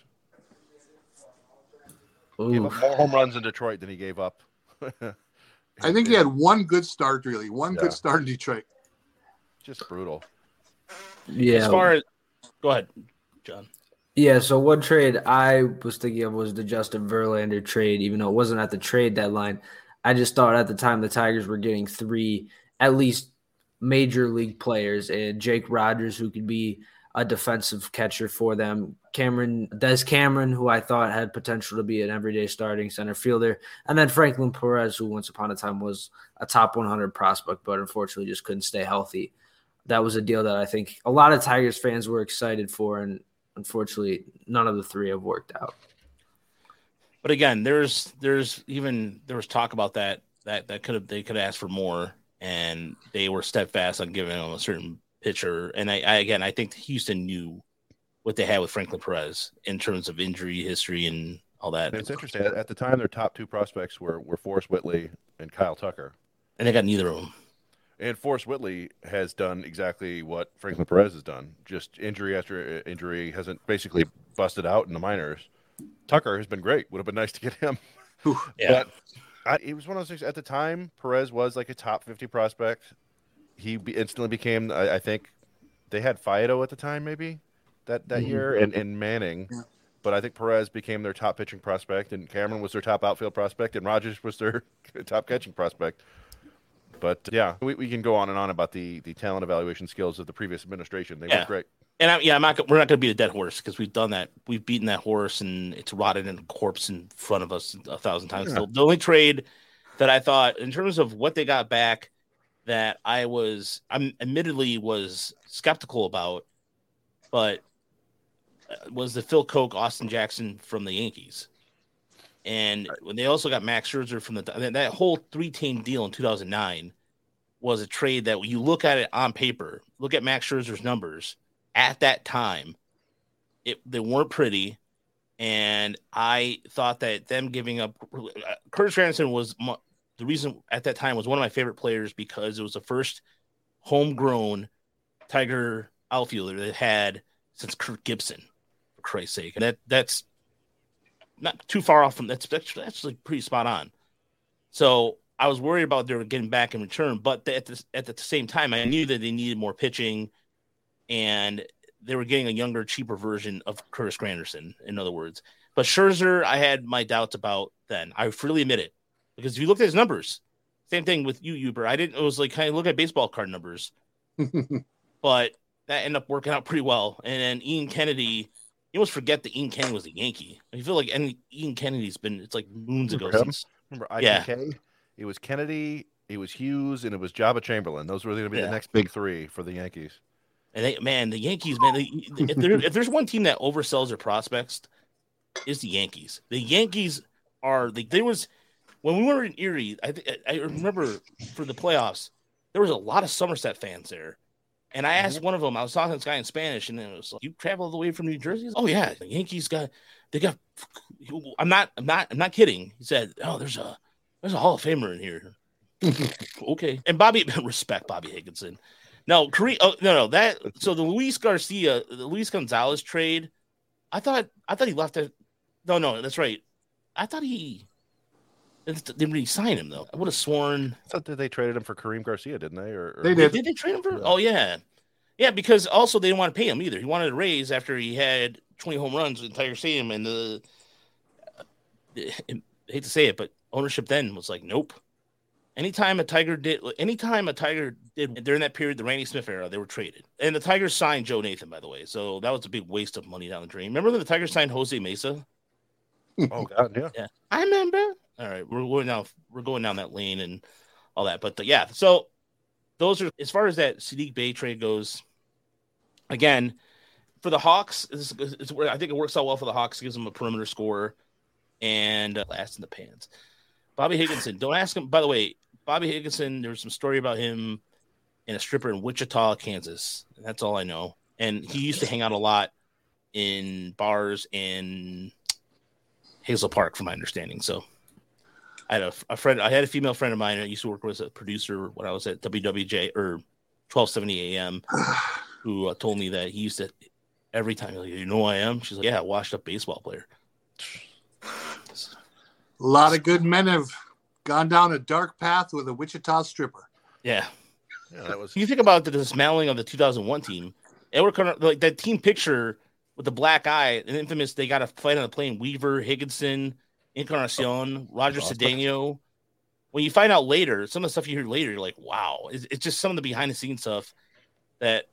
F: Gave up more home runs in Detroit than he gave up.
D: I think he had one good start, really, one
F: Yeah.
D: good start in Detroit.
F: just brutal.
E: yeah.
C: As far as go ahead, John.
E: Yeah, so one trade I was thinking of was the Justin Verlander trade, even though it wasn't at the trade deadline. I just thought at the time the Tigers were getting three at least major league players and Jake Rogers, who could be a defensive catcher for them. Cameron Daz Cameron, who I thought had potential to be an everyday starting center fielder, and then Franklin Perez, who once upon a time was a top 100 prospect, but unfortunately just couldn't stay healthy. That was a deal that I think a lot of Tigers fans were excited for, and unfortunately, none of the three have worked out.
C: But again, there's there's even there was talk about that that that could have they could have asked for more, and they were steadfast on giving him a certain pitcher. And I, I again, I think Houston knew what they had with Franklin Perez in terms of injury history and all that,
F: And it's interesting. At, at the time, their top two prospects were, were Forrest Whitley and Kyle Tucker.
C: and they got neither of them.
F: And Forrest Whitley has done exactly what Franklin Perez has done. Just injury after uh, injury hasn't basically busted out in the minors. Tucker has been great. Would have been nice to get him.
C: Yeah.
F: But I, it was one of those things. At the time, Perez was like a top fifty prospect. He be, instantly became. I, I think they had Faedo at the time, maybe that that
D: Mhm.
F: year, and, and Manning.
D: Yeah.
F: But I think Perez became their top pitching prospect, and Cameron was their top outfield prospect, and Rogers was their top catching prospect. But yeah, we, we can go on and on about the the talent evaluation skills of the previous administration. They
C: Yeah.
F: were great.
C: And I, yeah, I'm not. We're not going to beat a dead horse because we've done that. We've beaten that horse, and it's rotted in a corpse in front of us a thousand times.
F: Yeah.
C: The, the only trade that I thought, in terms of what they got back, that I was, I'm admittedly was skeptical about, but uh, was the Phil Coke, Austin Jackson from the Yankees, and when they also got Max Scherzer from the that whole three team deal in 2009 was a trade that when you look at it on paper, look at Max Scherzer's numbers at that time, it they weren't pretty, and I thought that them giving up Curtis Granderson was mu- the reason at that time was one of my favorite players because it was the first homegrown Tiger outfielder that had since Kirk Gibson, for Christ's sake, and that that's not too far off from that's that's actually pretty spot on. So I was worried about they were getting back in return, but at the, at the same time, I knew that they needed more pitching, and they were getting a younger, cheaper version of Curtis Granderson. In other words, but Scherzer, I had my doubts about then. I freely admit it because if you look at his numbers, same thing with you, Uber. I didn't. It was like kind of look at baseball card numbers, but that ended up working out pretty well. And then Ian Kennedy. You almost forget that Ian Kennedy was a Yankee. I feel like any Ian Kennedy's been it's like moons ago
F: Remember him?
C: since
F: Remember
C: Yeah.
F: It was Kennedy, it was Hughes, and it was Joba Chamberlain. Those were going to be
C: Yeah.
F: the next big three for the Yankees.
C: And they, man, the Yankees, man, they, if, there, if there's one team that oversells their prospects, is the Yankees. The Yankees are like there was when we were in Erie. I I remember for the playoffs, there was a lot of Somerset fans there, and I asked mm-hmm. one of them. I was talking to this guy in Spanish, and it was like, "You travel all the way from New Jersey?" Oh yeah, the Yankees got they got. I'm not. I'm not. I'm not kidding. He said, "Oh, there's a there's a Hall of Famer in here." okay, and Bobby respect Bobby Higginson. No, Korea. Oh, no, no. That so the Luis Garcia, the Luis Gonzalez trade. I thought I thought he left it. No, no, that's right. I thought he didn't really sign him though. I would have sworn.
F: I thought that they traded him for Karim Garcia, didn't they? Or, or
D: They
C: Did,
D: did.
C: they trade him for?
F: Yeah.
C: Oh yeah, yeah. Because also they didn't want to pay him either. He wanted a raise after he had 20 home runs in Tiger Stadium, and the uh, I hate to say it, but ownership then was like, nope. Anytime a Tiger did, anytime a Tiger did during that period, the Randy Smith era, they were traded. And the Tigers signed Joe Nathan, by the way. So that was a big waste of money down the drain. Remember when the Tigers signed Jose Mesa?
F: Oh God, yeah.
C: Yeah, I remember. All right, we're going now. We're going down that lane and all that. But uh, yeah, so those are as far as that Saddiq Bey trade goes. Again, for the Hawks, it's, I think it works out well for the Hawks. Gives them a perimeter score and uh, last in the pants. Bobby Higginson. Don't ask him. By the way, Bobby Higginson. There's some story about him in a stripper in Wichita, Kansas. That's all I know. And he used to hang out a lot in bars in Hazel Park, from my understanding. So I had a, a friend, I had a female friend of mine. I used to work with as a producer when I was at WWJ or 1270 AM, who uh, told me that he used to every time, like, you know who I am? She's like, yeah, washed up baseball player.
D: A lot of good men have gone down a dark path with a Wichita stripper.
C: Yeah.
F: Yeah, that was.
C: You think about the dismantling of the 2001 team, it were kind of like that team picture with the black eye, an infamous. They got a fight on the plane. Weaver, Higginson, Encarnacion, Roger
F: Awesome.
C: Cedeno. When you find out later, some of the stuff you hear later, you're like, wow. It's, it's just some of the behind the scenes stuff that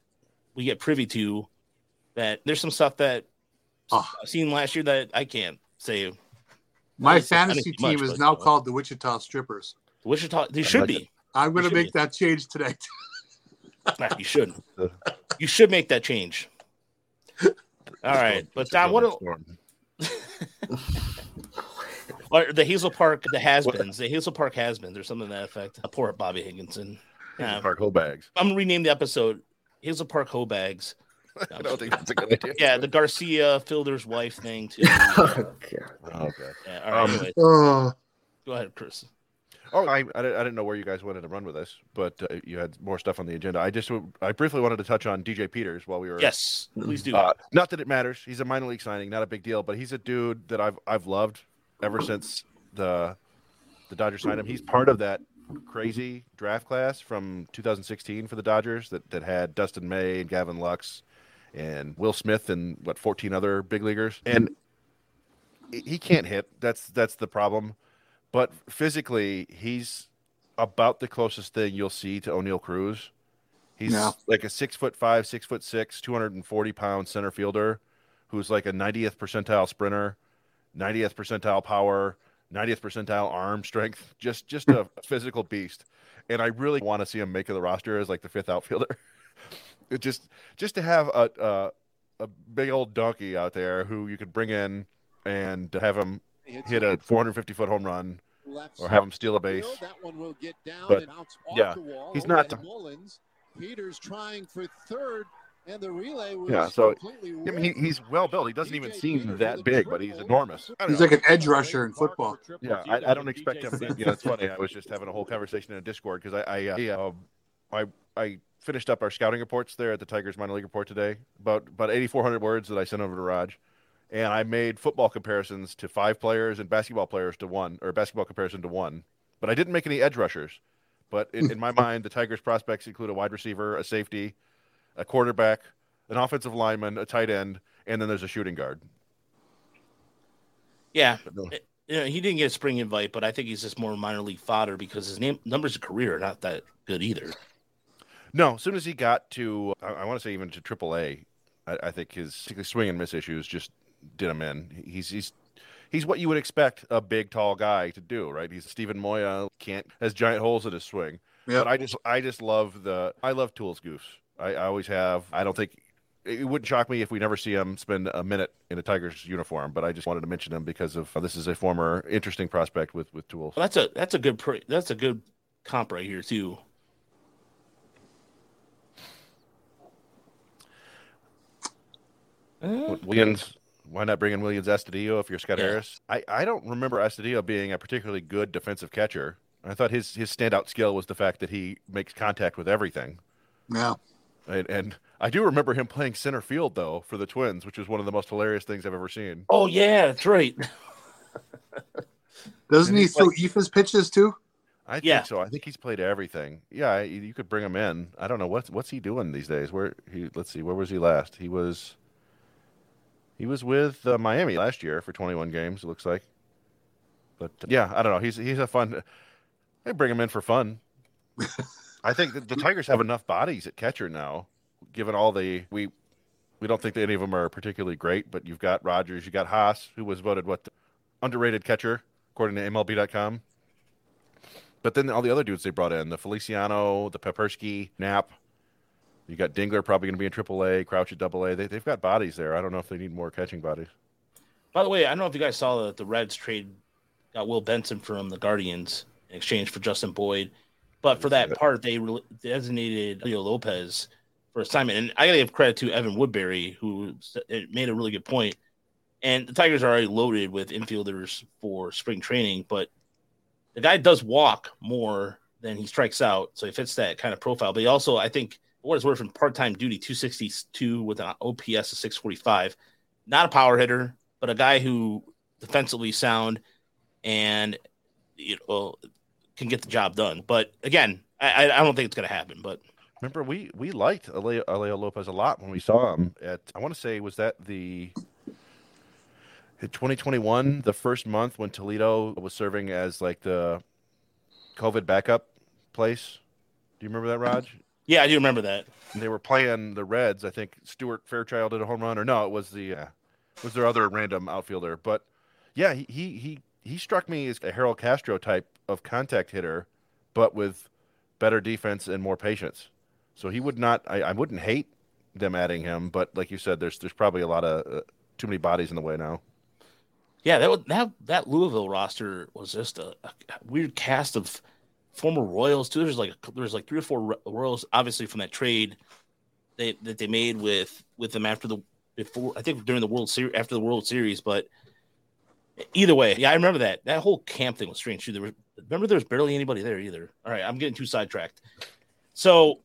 C: we get privy to. That there's some stuff that
D: Oh.
C: I've seen last year that I can't say.
D: My
C: It's
D: fantasy
C: too much,
D: team is
C: but,
D: now
C: uh,
D: called the Wichita Strippers.
C: Wichita, they should
F: like
C: be.
D: I'm going to make
C: be.
D: that change today.
C: Nah, you should. You should make that change. All right, but Don, what? Or the Hazel Park, the has-beens, the Hazel Park has-beens, or something to that effect. Uh, poor Bobby Higginson. Yeah.
F: Park Hoe bags.
C: I'm gonna rename the episode Hazel Park Hoe Bags.
F: I don't think that's a good idea.
C: Yeah, the Garcia Fielder's wife thing too.
E: Okay.
F: Oh, okay.
C: Yeah, all right,
F: Um,
C: anyway,
D: Oh,
C: go ahead, Chris.
F: Oh, I, I, didn't know where you guys wanted to run with this, but uh, you had more stuff on the agenda. I just I briefly wanted to touch on DJ Peters while we were.
C: Yes, please do.
F: Uh, not that it matters. He's a minor league signing, not a big deal, but he's a dude that I've I've loved ever since the the Dodgers signed him. He's part of that crazy draft class from 2016 for the Dodgers that that had Dustin May and Gavin Lux and Will Smith and what 14 other big leaguers, and he can't hit. That's that's the problem but physically, he's about the closest thing you'll see to Oneil Cruz. He's yeah. like a six foot five, six foot six, 240 pound center fielder who's like a 90th percentile sprinter, 90th percentile power, 90th percentile arm strength, just just a physical beast. And I really want to see him make the roster as like the fifth outfielder. it just just to have a, a a big old donkey out there who you could bring in and have him hit a 450 foot home run or have him steal a base. But yeah, he's not.
G: Peters trying for third, and the relay was
F: yeah. So I mean, he, he's well built. He doesn't even seem that big, but he's enormous.
D: He's like an edge rusher in football.
F: Yeah, I, I don't expect him. To, you know, it's funny. I was just having a whole conversation in a Discord because I I, uh, I I finished up our scouting reports there at the Tigers minor league report today. About about 8,400 words that I sent over to Raj and I made football comparisons to five players and basketball players to one, or basketball comparison to one. But I didn't make any edge rushers. But in, in my mind, the Tigers' prospects include a wide receiver, a safety, a quarterback, an offensive lineman, a tight end, and then there's a shooting guard.
C: Yeah. No. You know, he didn't get a spring invite, but I think he's just more minor league fodder because his name numbers of career are not that good either.
F: No, as soon as he got to, I, I want to say even to AAA, I, I think his swing and miss issues just did him in. He's he's he's what you would expect a big tall guy to do, right? He's Steven Moya, can't has giant holes in his swing. Yep. But I just I just love the I love Tools Goose. I, I always have. I don't think it wouldn't shock me if we never see him spend a minute in a Tigers uniform. But I just wanted to mention him because of uh, this is a former interesting prospect with with Tools.
C: Well, that's a that's a good pre, that's a good comp right here too.
F: Williams why not bring in Willians Astudillo if you're Scott yeah. Harris? I, I don't remember Astudillo being a particularly good defensive catcher. I thought his his standout skill was the fact that he makes contact with everything.
D: Yeah.
F: And, and I do remember him playing center field though for the Twins, which was one of the most hilarious things I've ever seen.
C: Oh yeah, that's right.
D: Doesn't he throw like, pitches too?
F: I think so. I think he's played everything. Yeah, you could bring him in. I don't know what's what's he doing these days. Where he? Let's see. Where was he last? He was. He was with uh, Miami last year for 21 games. It looks like. But uh, yeah, I don't know. He's he's a fun. They bring him in for fun. I think the, Tigers have enough bodies at catcher now, given all the we we don't think that any of them are particularly great. But you've got Rogers, you got Haas, who was voted what underrated catcher according to MLB.com. But then all the other dudes they brought in, the Feliciano, the Papierski, Knapp, you got Dingler probably going to be in AAA, Crouch at AA. They, they've got bodies there. I don't know if they need more catching bodies.
C: By the way, I don't know if you guys saw that the Reds trade got Will Benson from the Guardians in exchange for Justin Boyd, but for that part they re- designated Leo Lopez for assignment. And I got to give credit to Evan Woodbery who made a really good point. And the Tigers are already loaded with infielders for spring training, but the guy does walk more than he strikes out, so he fits that kind of profile. But he also, I think what is worth from part time duty, 262 with an OPS of 645. Not a power hitter, but a guy who defensively sound and you know can get the job done. But again, I, I don't think it's going to happen. But
F: remember, we we liked Alejo, Alejo Lopez a lot when we saw him at. I want to say was that the. In 2021, the first month when Toledo was serving as like the COVID backup place. Do you remember that, Raj?
C: Yeah, I do remember that.
F: And they were playing the Reds. I think Stuart Fairchild did a home run, or no, it was the uh, was their other random outfielder. But yeah, he he he, he struck me as a Harold Castro type of contact hitter, but with better defense and more patience. So he would not. I, I wouldn't hate them adding him, but like you said, there's there's probably a lot of uh, too many bodies in the way now.
C: Yeah, that that that Louisville roster was just a, a weird cast of former Royals too. There's like there's like three or four Royals, obviously from that trade they that they made with with them after the before I think during the World Series after the World Series. But either way, yeah, I remember that that whole camp thing was strange too. There were remember there's barely anybody there either. All right, I'm getting too sidetracked. So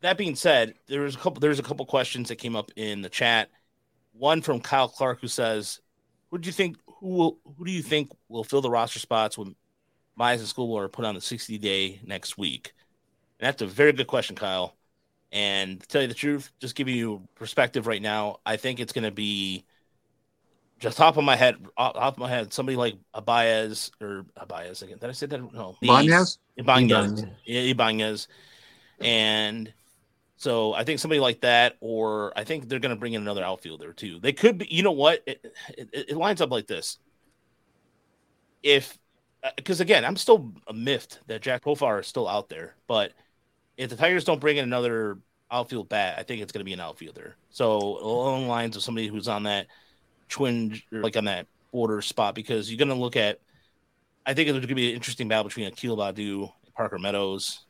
C: that being said, there was a couple there's a couple questions that came up in the chat. One from Kyle Clark who says, Who do you think who will who do you think will fill the roster spots when Mize and Skubal are put on the 60 day next week? And that's a very good question, Kyle. And to tell you the truth, just giving you perspective right now, I think it's gonna be just top of my head, off of my head, somebody like Abayez or Abayez again. Did I say that? No,
D: Ibanez?
C: Ibanez.
E: Ibanez.
C: Yeah, Ibanez. And so I think somebody like that, or I think they're going to bring in another outfielder too. They could be, you know what? It, it, it lines up like this. If, uh, because again, I'm still miffed that Jack Profar is still out there, but if the Tigers don't bring in another outfield bat, I think it's going to be an outfielder. So along the lines of somebody who's on that twin, or like on that border spot, because you're going to look at, I think there's going to be an interesting battle between Akil Baddoo and Parker Meadows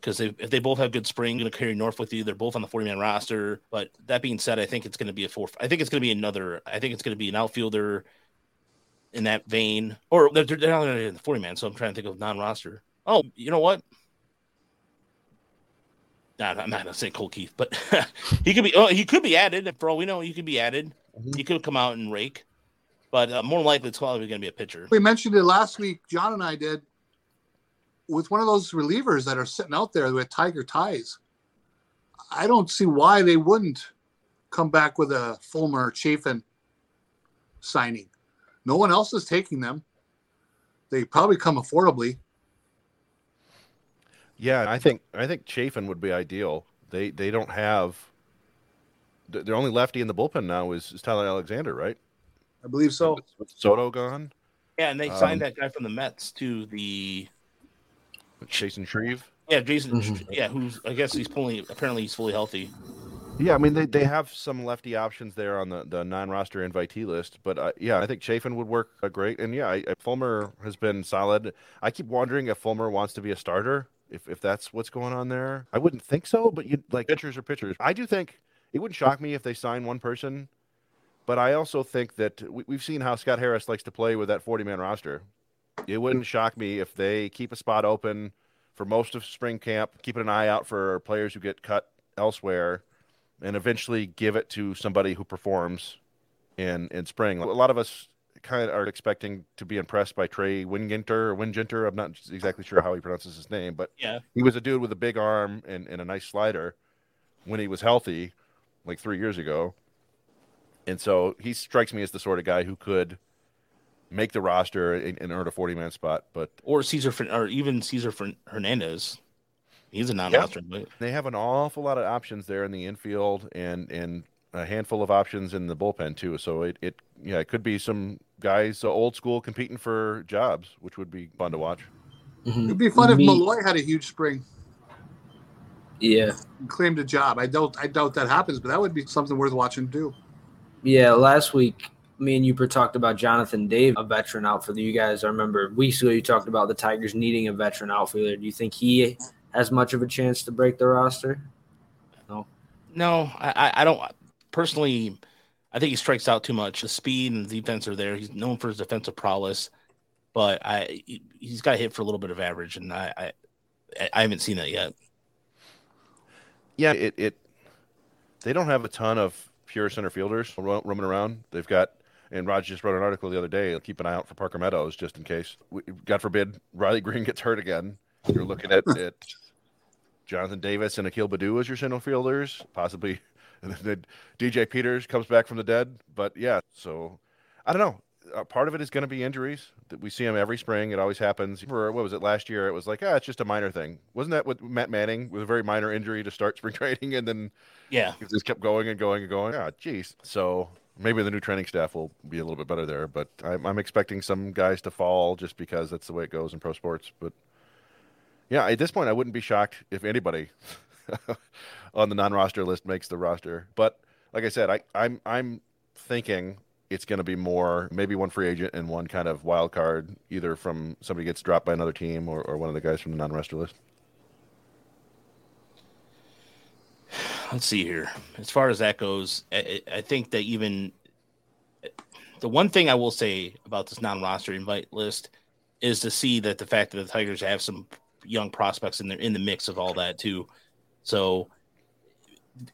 C: because if they both have good spring, going to carry North with you. They're both on the 40 man roster. But that being said, I think it's going to be a four. I think it's going to be another. I think it's going to be an outfielder in that vein, or they're, they're not in the 40 man. So I'm trying to think of non roster. Oh, you know what? Nah, I'm not going to say Colt Keith, but he could be. Oh, he could be added. For all we know, he could be added. He could come out and rake. But uh, more likely, it's probably going to be a pitcher.
D: We mentioned it last week. John and I did with one of those relievers that are sitting out there with Tiger ties. I don't see why they wouldn't come back with a Fulmer Chafin signing. No one else is taking them. They probably come affordably.
F: Yeah, I think I think Chafin would be ideal. They they don't have th- their only lefty in the bullpen now is, is Tyler Alexander, right?
D: I believe so.
F: With, with Soto gone,
C: Yeah, and they signed
F: Um,
C: that guy from the Mets to the
F: with Chasen Shreve.
C: Yeah, Chasen.
E: Mhm.
C: Yeah, who's I guess he's fully apparently he's fully healthy.
F: Yeah, I mean they, they have some lefty options there on the, the non-roster invitee list, but uh, yeah, I think Chafin would work uh, great. And yeah, I, I- Fulmer has been solid. I keep wondering if Fulmer wants to be a starter, if if that's what's going on there. I wouldn't think so, but you like pitchers are pitchers. I do think it wouldn't shock me if they sign one person, but I also think that we, we've seen how Scott Harris likes to play with that forty-man roster. It wouldn't shock me if they keep a spot open for most of spring camp, keeping an eye out for players who get cut elsewhere and eventually give it to somebody who performs in in spring. A lot of us kind of are expecting to be impressed by Trey Wingenter or Wingenter. I'm not exactly sure how he pronounces his name, but
C: Yeah.
F: he was a dude with a big arm and, and a nice slider when he was healthy, like three years ago. And so he strikes me as the sort of guy who could make the roster and, and earn a 40 man spot. But
C: Or Cesar or even Cesar Fer- Hernandez. He's a non-roster, but
F: they have an awful lot of options there in the infield and and a handful of options in the bullpen too. So it, it yeah, it could be some guys uh, old school competing for jobs, which would be fun to watch.
E: Mhm.
D: It'd be fun if Malloy had a huge spring
E: Yeah.
D: claimed a job. I don't I doubt that happens, but that would be something worth watching too.
E: Yeah, last week me and Uper talked about Jonathan Dave, a veteran outfielder. You guys, I remember weeks ago you talked about the Tigers needing a veteran outfielder. Do you think he has much of a chance to break the roster?
C: no, No, I- I don't personally. I think he strikes out too much. The speed and the defense are there. He's known for his defensive prowess, but I he- he's got hit for a little bit of average, and I I, I haven't seen that yet.
F: Yeah, it, it they don't have a ton of pure center fielders roaming around. They've got and Raj just wrote an article the other day. Keep an eye out for Parker Meadows just in case. We, God forbid Riley Greene gets hurt again. You're looking at, at Jonathan Davis and Akil Baddoo as your center fielders, possibly. And then DJ Peters comes back from the dead. But yeah, so I don't know. Uh, part of it is going to be injuries. That we see them every spring. It always happens. For what was it last year? It was like, ah, it's just a minor thing. Wasn't that what Matt Manning with a very minor injury to start spring training, and then
C: Yeah,
F: it just kept going and going and going. Ah, jeez. So maybe the new training staff will be a little bit better there. But I'm, I'm expecting some guys to fall just because that's the way it goes in pro sports. But yeah, at this point, I wouldn't be shocked if anybody on the non-roster list makes the roster. But like I said, I, I'm I'm thinking it's going to be more maybe one free agent and one kind of wild card, either from somebody gets dropped by another team or, or one of the guys from the non-roster list.
C: let's see here. As far as that goes, I, I think that even uh, the one thing I will say about this non-roster invite list is to see that the fact that the Tigers have some young prospects in there in the mix of all that too. So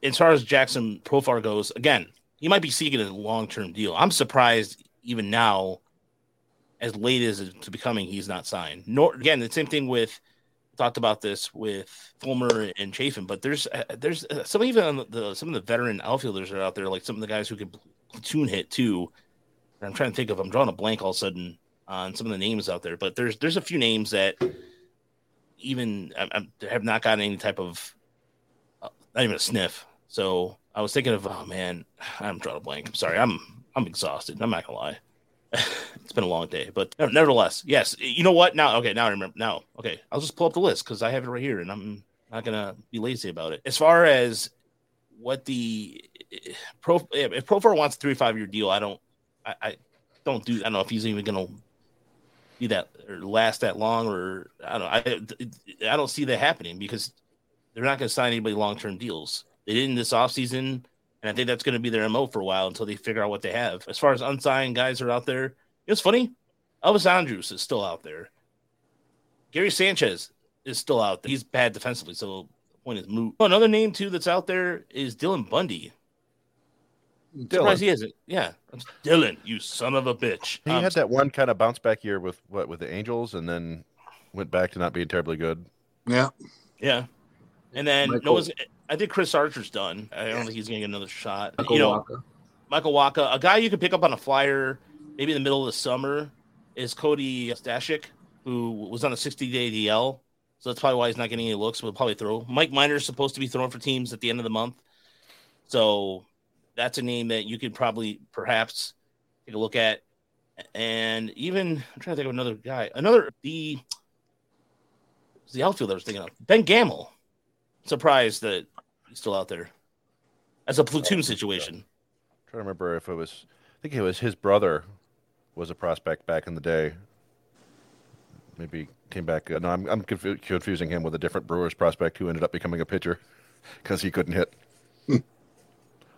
C: as far as Jackson Profar goes, again, he might be seeking a long term deal. I'm surprised even now, as late as it's becoming, he's not signed. Nor again, the same thing with talked about this with Fulmer and Chafin, but there's uh, there's uh, some even on the some of the veteran outfielders are out there, like some of the guys who can platoon hit too. And I'm trying to think of. I'm drawing a blank all of a sudden on some of the names out there, but there's there's a few names that even I, I have not gotten any type of uh, not even a sniff. So I was thinking of oh man, I'm drawing a blank. I'm sorry, I'm I'm exhausted. I'm not gonna lie. it's been a long day, but nevertheless, yes. You know what? Now, okay, now I remember. Now, okay, I'll just pull up the list because I have it right here, and I'm not gonna be lazy about it. As far as what the pro, if Pro Profar wants a three five year deal, I don't, I, I don't do. I don't know if he's even gonna be that or last that long, or I don't. I I don't see that happening because they're not gonna sign anybody long term deals. They did in this offseason and I think that's going to be their MO for a while until they figure out what they have. As far as unsigned guys are out there, it's funny. Elvis Andrus is still out there. Gary Sanchez is still out there. He's bad defensively, so the point is moot. Oh, another name too that's out there is Dylan Bundy.
F: Dylan.
C: Surprised he isn't. Yeah, Dylan, you son of a bitch.
F: He
C: Um,
F: had that one kind of bounce back year with what with the Angels, and then went back to not being terribly good.
D: Yeah.
C: Yeah, and then
E: Michael-
C: Noah's. I think Chris Archer's done. I don't think he's going to get another shot.
E: Michael
C: you know,
E: Walker.
C: Michael Wacha, a guy you can pick up on a flyer maybe in the middle of the summer is Cody Stashak, who was on a 60 day DL. So that's probably why he's not getting any looks. We'll probably throw. Mike Minor's supposed to be throwing for teams at the end of the month. So that's a name that you could probably perhaps take a look at. And even I'm trying to think of another guy. Another the the outfielder I was thinking of. Ben Gamel. Surprised that he's still out there. As a platoon situation.
F: I'm trying to remember if it was. I think it was his brother was a prospect back in the day. Maybe came back. Uh, no, I'm I'm confu- confusing him with a different Brewers prospect who ended up becoming a pitcher because he couldn't hit.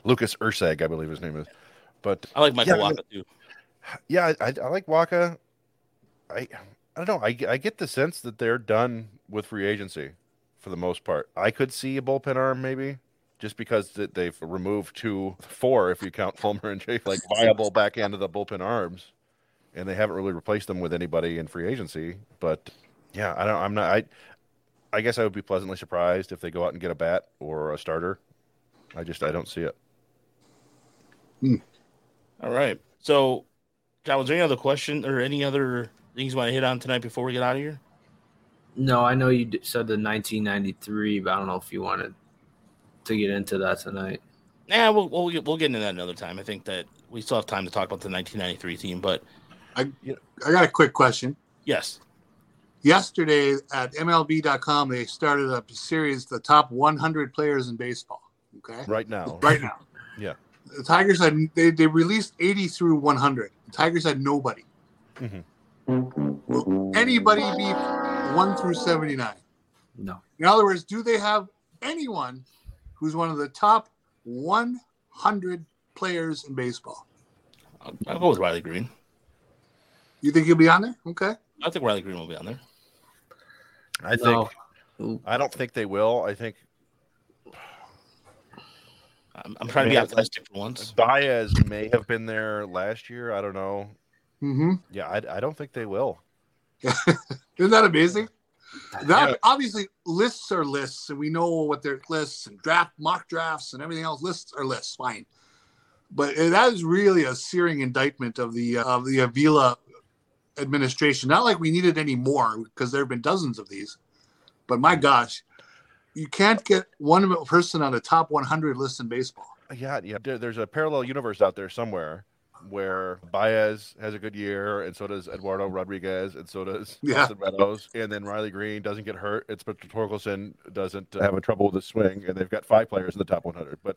F: Lucas Erceg, I believe his name is. But
C: I like Michael
F: Yeah,
C: Wacha too.
F: yeah, I, I, I like Wacha. I I don't know. I, I get the sense that they're done with free agency for the most part. I could see a bullpen arm maybe just because they've removed two, four if you count Fulmer and Jake, like viable back end of the bullpen arms, and they haven't really replaced them with anybody in free agency. But yeah, I don't. I'm not. I I guess I would be pleasantly surprised if they go out and get a bat or a starter. I just I don't see it. Hmm.
C: All right. So, John, was there any other question or any other things you want to hit on tonight before we get out of here?
E: No, I know you said the 1993, but I don't know if you wanted to get into that tonight.
C: Yeah, we'll, we'll get we'll get into that another time. I think that we still have time to talk about the 1993 team, but
D: I I got a quick question.
C: yes,
D: Yesterday at MLB.com, they started a series, the top 100 players in baseball. Okay.
F: Right now,
D: Right now.
F: Yeah.
D: The Tigers had, they, they released 80 through 100. The Tigers had nobody.
F: Mm-hmm.
D: Will anybody be 1 through 79?
E: No.
D: In other words, do they have anyone who's one of the top 100 players in baseball?
C: I'll, I'll go with Riley Greene.
D: You think he'll be on there? Okay.
C: I think Riley Greene will be on there.
F: I think
E: No.
F: I don't think they will. I think
C: I'm, I'm trying to be optimistic for once.
F: Baez may have been there last year. I don't know.
D: Mm-hmm.
F: Yeah, I, I don't think they will.
D: Isn't that amazing? That
F: Yeah.
D: obviously lists are lists, and we know what their lists and draft mock drafts and everything else. Lists are lists, fine. But that is really a searing indictment of the uh, of the Avila administration. Not like we needed any more because there have been dozens of these, but my gosh, you can't get one person on the top 100 list in baseball.
F: Yeah, yeah. There, there's a parallel universe out there somewhere where Baez has a good year, and so does Eduardo Rodriguez, and so does
D: Yeah.
F: Austin Meadows, and then Riley Greene doesn't get hurt. It's but Torkelson doesn't uh, have a trouble with his swing, and they've got five players in the top 100. But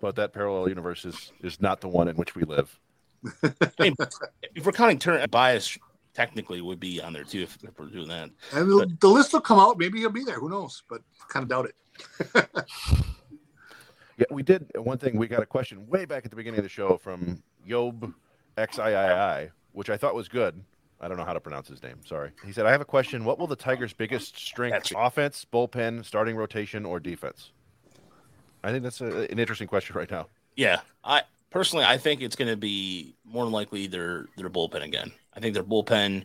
F: but that parallel universe is is not the one in which we live.
C: I mean, if we're counting turn bias, technically would be on there too if, if we're doing that.
D: And the, the list will come out. Maybe he'll be there. Who knows? But kind of doubt it.
F: Yeah, we did one thing. We got a question way back at the beginning of the show from Yob XIII, which I thought was good. I don't know how to pronounce his name. Sorry. He said, "I have a question. What will the Tigers' biggest strength, offense, bullpen, starting rotation, or defense?" I think that's a, an interesting question right now.
C: Yeah, I personally I think it's going to be more than likely their their bullpen again. I think their bullpen,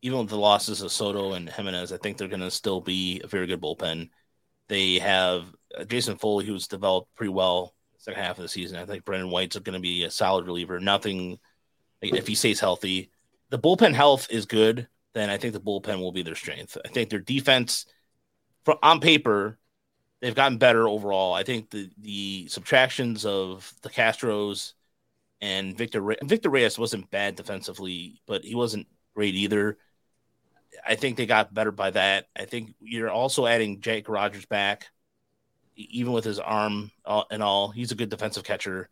C: even with the losses of Soto and Jimenez, I think they're going to still be a very good bullpen. They have uh, Jason Foley, who's developed pretty well second half of the season. I think Brendan White's going to be a solid reliever. Nothing if he stays healthy. The bullpen health is good. Then I think the bullpen will be their strength. I think their defense, from on paper, they've gotten better overall. I think the the subtractions of the Castros and Victor Re- Victor Reyes wasn't bad defensively, but he wasn't great either. I think they got better by that. I think you're also adding Jake Rogers back, even with his arm uh, and all. He's a good defensive catcher,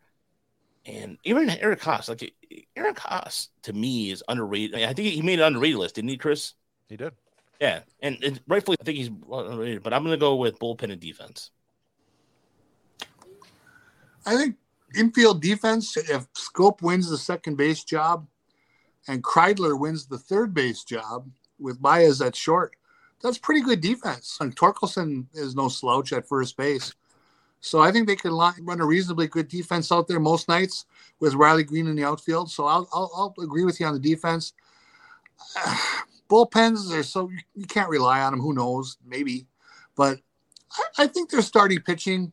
C: and even Eric Haase, like Eric Haase, to me is underrated. I think he made an underrated list, didn't he, Chris?
F: He did.
C: Yeah, and, and rightfully, I think he's underrated. But I'm going to go with bullpen and defense.
D: I think infield defense, if Schoop wins the second base job and Kreidler wins the third base job with Baez at short, that's pretty good defense. And Torkelson is no slouch at first base. So I think they can run a reasonably good defense out there most nights with Riley Greene in the outfield. So I'll, I'll, I'll agree with you on the defense. bullpens are so you can't rely on them. Who knows? Maybe, but I, I think their starting pitching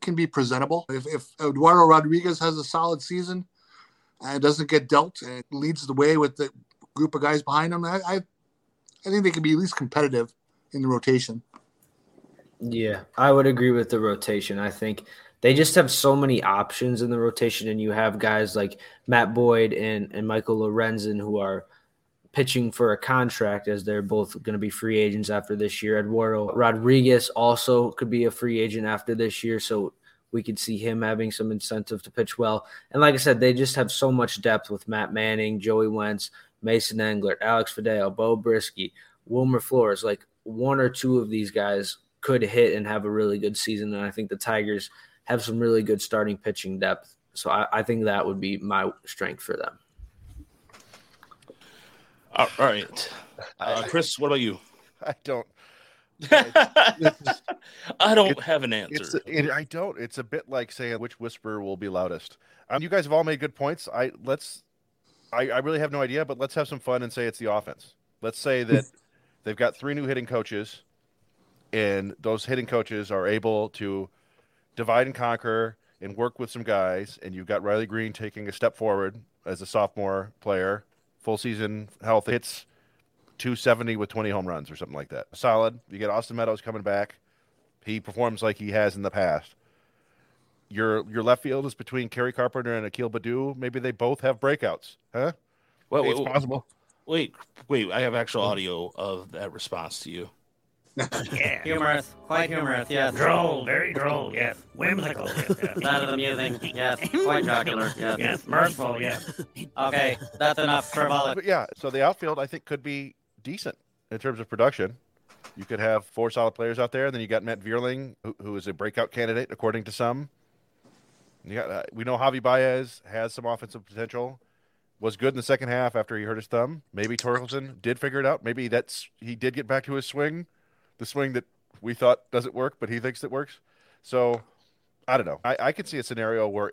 D: can be presentable. If, if Eduardo Rodriguez has a solid season and doesn't get dealt and leads the way with the group of guys behind him, I, I, I think they can be at least competitive in the rotation.
E: Yeah, I would agree with the rotation. I think they just have so many options in the rotation, and you have guys like Matt Boyd and, and Michael Lorenzen who are pitching for a contract as they're both going to be free agents after this year. Eduardo Rodriguez also could be a free agent after this year, so we could see him having some incentive to pitch well. And like I said, they just have so much depth with Matt Manning, Joey Wentz, Mason Englert, Alex Faedo, Beau Brieske, Wilmer Flores. Like one or two of these guys could hit and have a really good season. And I think the Tigers have some really good starting pitching depth. So I, I think that would be my strength for them.
C: All right, uh, Chris, what about you?
F: I don't.
C: I don't
F: It-
C: have an
F: It's
C: answer.
F: it, I don't. It's a bit like saying which whisper will be loudest. Um, you guys have all made good points. I let's. I, I really have no idea, but let's have some fun and say it's the offense. Let's say that they've got three new hitting coaches, and those hitting coaches are able to divide and conquer and work with some guys. And you've got Riley Greene taking a step forward as a sophomore player, full season health hits 270 with 20 home runs or something like that. Solid. You get Austin Meadows coming back. He performs like he has in the past. Your your left field is between Kerry Carpenter and Akil Baddoo. Maybe they both have breakouts, huh?
C: Wait,
F: it's
C: wait, wait,
F: possible.
C: wait, wait, I have actual audio of that response to you.
H: Yeah. Humorous, quite humorous, yes.
I: Droll, very droll, yes. Whimsical, yes. yes.
H: That is amusing, yes. Quite jocular, yes.
I: Yes, mirthful, yes.
H: Okay, that's enough frivolous.
F: But yeah, so the outfield I think could be decent in terms of production. You could have four solid players out there. and Then you got Matt Vierling, who, who is a breakout candidate according to some. You got, uh, we know Javi Baez has some offensive potential. Was good in the second half after he hurt his thumb. Maybe Torkelson did figure it out. Maybe that's he did get back to his swing, the swing that we thought doesn't work, but he thinks it works. So I don't know. I, I could see a scenario where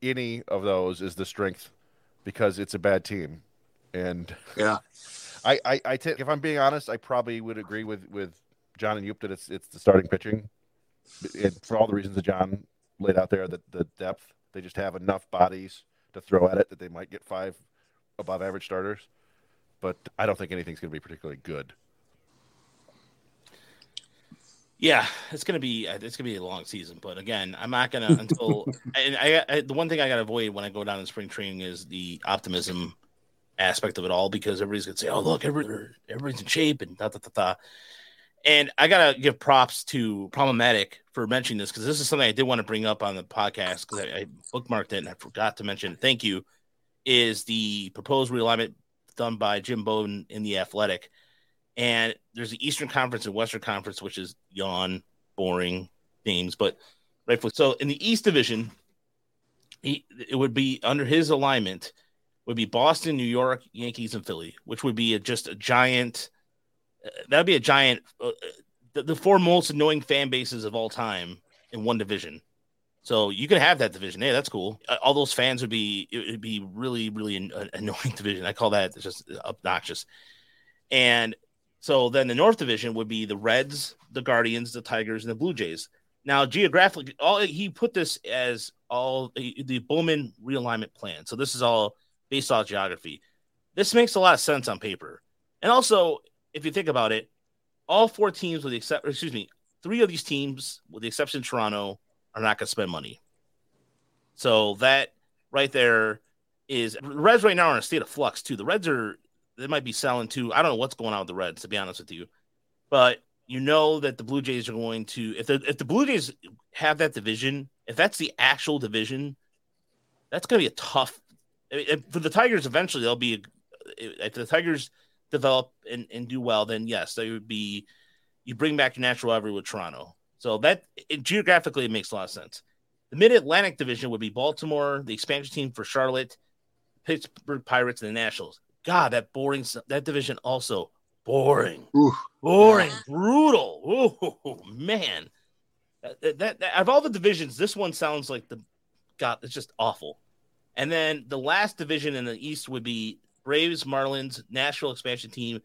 F: any of those is the strength because it's a bad team, and
D: Yeah.
F: I, I, I t- if I'm being honest, I probably would agree with, with John and Yoop that it's it's the starting pitching, and for all the reasons that John laid out there, that the depth they just have enough bodies to throw at it that they might get five above average starters, but I don't think anything's going to be particularly good.
C: Yeah, it's gonna be uh, it's gonna be a long season, but again, I'm not gonna until and I, I the one thing I gotta avoid when I go down in spring training is the optimism aspect of it all because everybody's gonna say, "Oh, look, everybody, everybody's in shape," and da da da da. And I gotta give props to problematic for mentioning this because this is something I did want to bring up on the podcast because I, I bookmarked it and I forgot to mention. Thank you. Is the proposed realignment done by Jim Bowden in the Athletic? And there's the Eastern Conference and Western Conference, which is yawn, boring games, but rightfully so. In the East Division, he, it would be under his alignment would be Boston, New York, Yankees, and Philly, which would be a, just a giant. Uh, that'd be a giant. Uh, the, the four most annoying fan bases of all time in one division. So you could have that division. Hey, that's cool. Uh, All those fans would be it would be really really an, an annoying division. I call that just obnoxious. And so then the North Division would be the Reds, the Guardians, the Tigers, and the Blue Jays. Now geographically, all he put this as all the Bowden realignment plan. So this is all based off geography. This makes a lot of sense on paper. And also, if you think about it, all four teams with the except excuse me, three of these teams, with the exception of Toronto, are not going to spend money. So that right there is the Reds right now are in a state of flux too. The Reds are they might be selling too. I don't know what's going on with the Reds to be honest with you, but you know that the Blue Jays are going to if the if the Blue Jays have that division, if that's the actual division, that's going to be a tough. I mean, for the Tigers, eventually they'll be. If the Tigers develop and, and do well, then yes, they would be. You bring back your natural rivalry with Toronto, so that it, geographically it makes a lot of sense. The Mid Atlantic Division would be Baltimore, the expansion team for Charlotte, Pittsburgh Pirates, and the Nationals. God, that boring that division also boring,
D: Ooh.
C: boring, brutal. Oh man, that, that, that out of all the divisions, this one sounds like the God. It's just awful. And then the last division in the East would be Braves, Marlins, Nashville expansion team,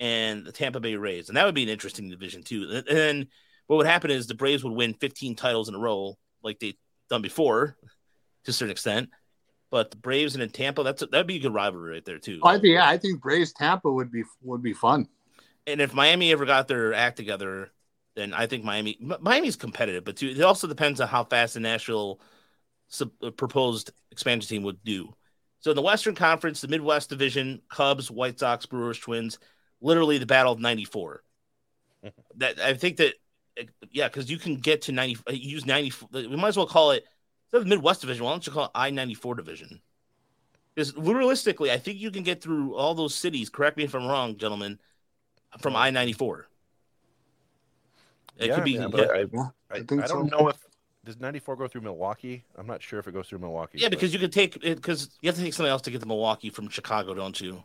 C: and the Tampa Bay Rays, and that would be an interesting division too. And then what would happen is the Braves would win 15 titles in a row, like they've done before, to a certain extent. But the Braves and then Tampa, that's a, that'd be a good rivalry right there too.
D: I think yeah, I think Braves Tampa would be would be fun.
C: And if Miami ever got their act together, then I think Miami Miami's competitive, but too, it also depends on how fast the Nashville sub, uh, proposed expansion team would do. So in the Western Conference, the Midwest Division, Cubs, White Sox, Brewers, Twins, literally the battle of '94. that I think that yeah, because you can get to 90, uh, use 94. We might as well call it instead of the Midwest Division. Why don't you call it I 94 Division? Because realistically, I think you can get through all those cities. Correct me if I'm wrong, gentlemen, from I 94. It
F: yeah,
C: could be.
F: yeah,
C: yeah,
F: I, I,
D: I think
F: I don't
D: so.
F: know if does 94 go through Milwaukee. I'm not sure if it goes through Milwaukee.
C: Yeah,
F: but-
C: because you could take it because you have to take something else to get to Milwaukee from Chicago, don't you?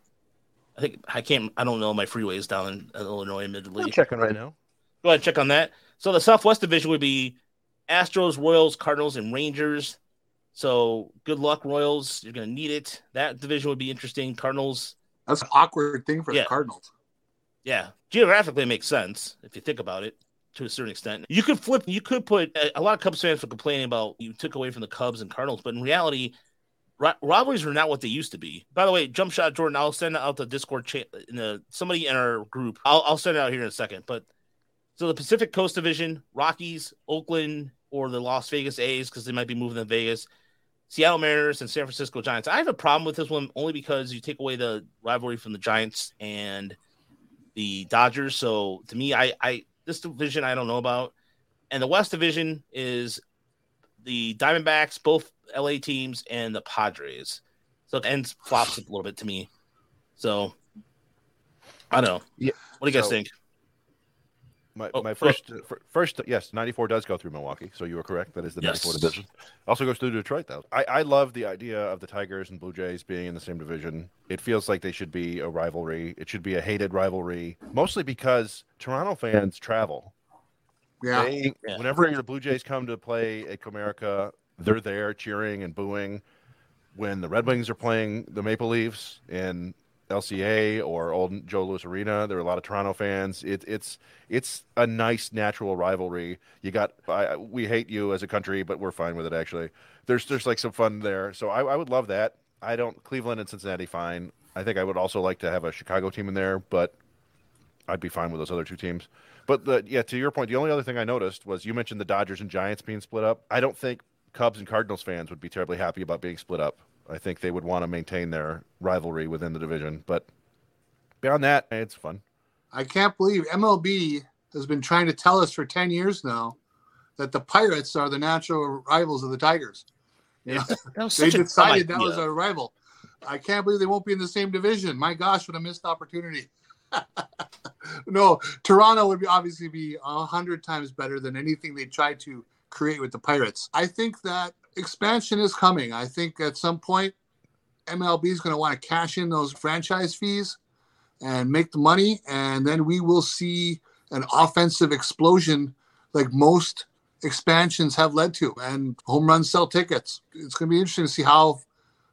C: I think I can't. I don't know my freeways down in Illinois, admittedly.
F: I'm checking right now.
C: Go ahead, and check on that. So the Southwest Division would be Astros, Royals, Cardinals, and Rangers. So good luck, Royals. You're gonna need it. That division would be interesting. Cardinals,
D: That's an awkward thing for
C: Yeah.
D: the Cardinals.
C: yeah, geographically it makes sense if you think about it to a certain extent. You could flip. You could put a, a lot of Cubs fans were complaining about you took away from the Cubs and Cardinals, but in reality, ri- rivalries are not what they used to be. By the way, jump shot Jordan. I'll send out the Discord chat in the somebody in our group. I'll I'll send it out here in a second. But so the Pacific Coast Division, Rockies, Oakland, or the Las Vegas A's because they might be moving to Vegas. Seattle Mariners and San Francisco Giants. I have a problem with this one only because you take away the rivalry from the Giants and the Dodgers. So to me, I, I this division I don't know about. And the West Division is the Diamondbacks, both LA teams, and the Padres. So it ends flops a little bit to me. So I don't know.
F: Yeah,
C: What do you guys
F: so-
C: think?
F: My,
C: Oh,
F: my
C: oh.
F: first, fir- first, yes, 94 does go through Milwaukee. So you were correct. That is the 94
C: Yes.
F: division. Also goes through Detroit, though. I, I love the idea of the Tigers and Blue Jays being in the same division. It feels like they should be a rivalry. It should be a hated rivalry, mostly because Toronto fans travel.
D: Yeah.
F: They,
C: Yeah.
F: Whenever the Blue Jays come to play at Comerica, they're there cheering and booing. When the Red Wings are playing the Maple Leafs in LCA or Old Joe Louis Arena, there are a lot of Toronto fans. It, it's it's a nice natural rivalry. You got I, we hate you as a country, but we're fine with it. Actually, there's there's like some fun there. So I, I would love that. I don't Cleveland and Cincinnati fine. I think I would also like to have a Chicago team in there, but I'd be fine with those other two teams. But the yeah, to your point, the only other thing I noticed was you mentioned the Dodgers and Giants being split up. I don't think Cubs and Cardinals fans would be terribly happy about being split up. I think they would want to maintain their rivalry within the division. But beyond that, it's fun.
D: I can't believe MLB has been trying to tell us for 10 years now that the Pirates are the natural rivals of the Tigers. You know, they
C: such a dumb
D: decided that was a rival. I can't believe they won't be in the same division. My gosh, what a missed opportunity. no, Toronto would be obviously be a hundred times better than anything they tried to create with the Pirates. I think that expansion is coming. I think at some point MLB is going to want to cash in those franchise fees and make the money, and then we will see an offensive explosion like most expansions have led to, and home runs sell tickets. It's going to be interesting to see how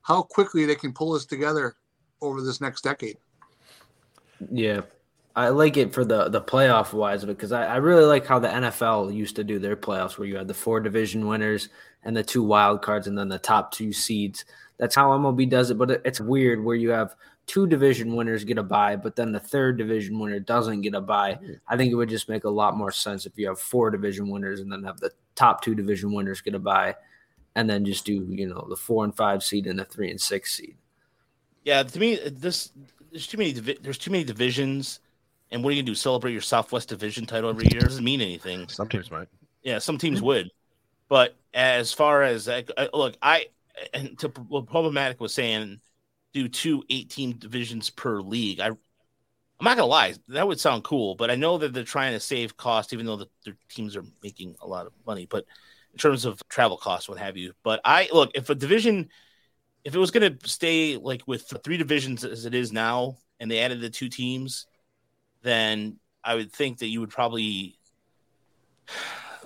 D: how quickly they can pull this together over this next decade.
E: Yeah. I like it for the the playoff wise because I, I really like how the NFL used to do their playoffs where you had the four division winners and the two wild cards and then the top two seeds. That's how MLB does it, but it's weird where you have two division winners get a bye, but then the third division winner doesn't get a bye. I think it would just make a lot more sense if you have four division winners and then have the top two division winners get a bye, and then just do you know the four and five seed and the three and six seed.
C: Yeah, to me, this there's too many there's too many divisions, and what are you gonna do? Celebrate your Southwest Division title every year? It doesn't mean anything.
F: Some teams might.
C: Yeah, some teams hmm. would, but as far as I- uh, look, I and to what problematic was saying, do two 18 divisions per league. I, I'm not gonna lie, that would sound cool, but I know that they're trying to save cost, even though the, their teams are making a lot of money. But in terms of travel costs, what have you. But I look if a division, if it was gonna stay like with three divisions as it is now, and they added the two teams, then I would think that you would probably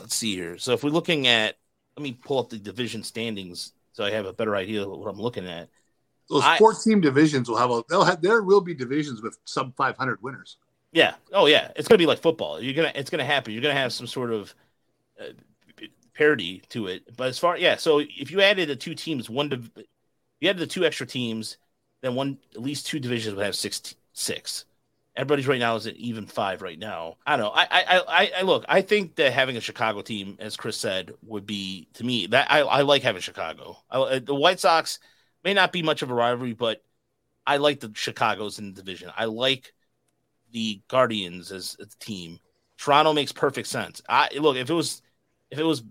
C: let's see here. So if we're looking at, let me pull up the division standings so I have a better idea of what I'm looking at.
D: Those
C: I-
D: four team divisions will have a they'll have there will be divisions with sub 500 winners.
C: Yeah. Oh yeah. It's gonna be like football. You're gonna. It's gonna happen. You're gonna have some sort of uh, parity to it. But as far yeah, so if you added the two teams, one div- you added the two extra teams, then one at least two divisions would have six six. Everybody's right now is at even five right now. I don't know. I I I, I look. I think that having a Chicago team, as Chris said, would be to me that I I like having Chicago. I, uh, the White Sox may not be much of a rivalry, but I like the Chicago's in the division. I like the Guardians as a team. Toronto makes perfect sense. I look if it was if it was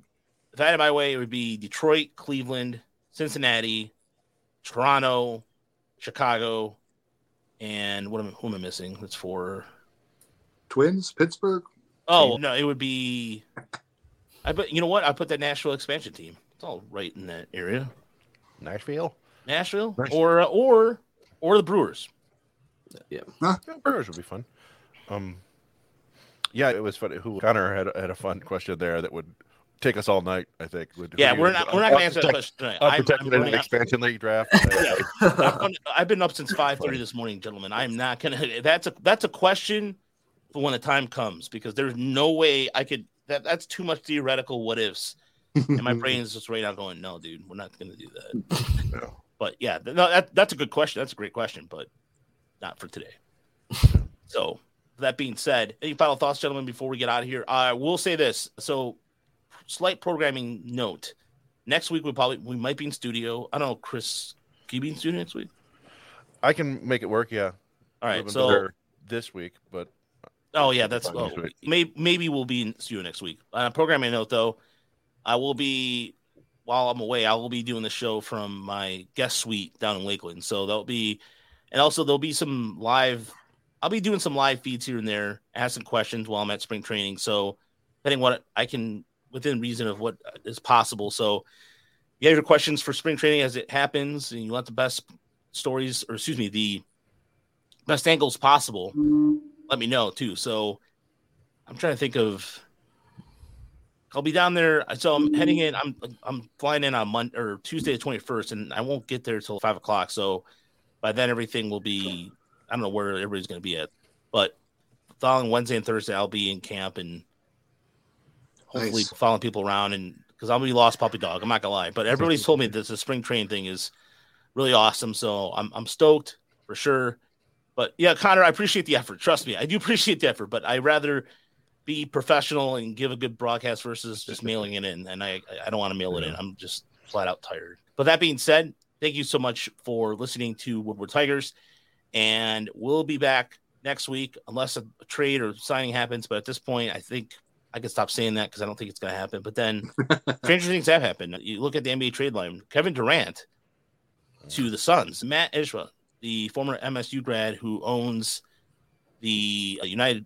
C: if I had my way, it would be Detroit, Cleveland, Cincinnati, Toronto, Chicago, and what am who am I missing? That's for
D: Twins, Pittsburgh.
C: oh no, it would be I put you know what? I put that Nashville expansion team. It's all right in that area.
F: Nashville.
C: Nashville
F: Nice.
C: or or or the Brewers.
F: Yeah, Brewers would be fun. Um, yeah, it was funny. Who Connor had had a fun question there that would take us all night. I think. Would-
C: Yeah,
F: who
C: we're
F: you-
C: not we're not gonna answer that question tonight. I'm- I'm
F: Unprotected in an
C: running out-
F: expansion league draft.
C: I've, I've been up since five thirty this morning, gentlemen. I'm not gonna. That's a that's a question for when the time comes because there's no way I could. That that's too much theoretical what ifs, and my brain is just right now going, no, dude, we're not gonna do that. But yeah, no, that that's a good question. That's a great question, but not for today. so that being said, any final thoughts, gentlemen, before we get out of here? I will say this. So, slight programming note. Next week we probably we might be in studio. I don't know, Chris. Can you be in studio next week?
F: I can make it work. Yeah.
C: All right, so-
F: this week, but
C: Oh yeah, that's oh, maybe maybe we'll be in studio next week. Uh, programming note though, I will be while I'm away. I will be doing the show from my guest suite down in Lakeland. So there'll be, and also there'll be some live. I'll be doing some live feeds here and there, asking questions while I'm at spring training. So depending what I can within reason of what is possible. So you have your questions for spring training as it happens, and you want the best stories, or excuse me, the best angles possible let me know too. So I'm trying to think of. I'll be down there. So I'm heading in. I'm I'm flying in on Monday or Tuesday the 21st, and I won't get there till five o'clock. So by then everything will be. I don't know where everybody's going to be at, but following Wednesday and Thursday I'll be in camp and hopefully
D: Nice.
C: following people around and because I'm gonna be lost puppy dog. I'm not gonna lie, but everybody's told me that the spring training thing is really awesome. So I'm I'm stoked for sure. But yeah, Connor, I appreciate the effort. Trust me, I do appreciate the effort. But I rather be professional and give a good broadcast versus just mailing it in. And I I don't want to mail it in. I'm just flat out tired. But that being said, thank you so much for listening to Woodward Tigers, and we'll be back next week unless a trade or signing happens. But at this point, I think I can stop saying that because I don't think it's going to happen. But then stranger things have happened. You look at the NBA trade line. Kevin Durant to the Suns. Mat Ishbia, the former MSU grad who owns the uh, United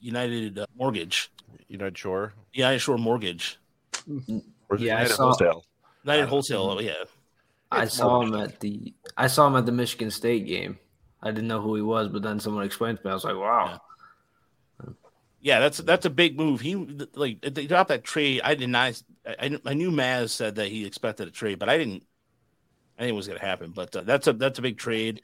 C: United uh, Mortgage,
F: United Shore.
C: United Shore Mortgage,
F: Or is
E: Yeah, I
F: United
E: saw-
F: Wholesale?
C: United Wholesale. oh, yeah,
E: I
F: It's
E: saw him at the I saw him at the Michigan State game. I didn't know who he was, but then someone explained to me. I was like, wow.
C: Yeah, that's that's a big move. He like they dropped that trade. I did not. I, I knew Maz said that he expected a trade, but I didn't. I think it was going to happen. But uh, that's a that's a big trade.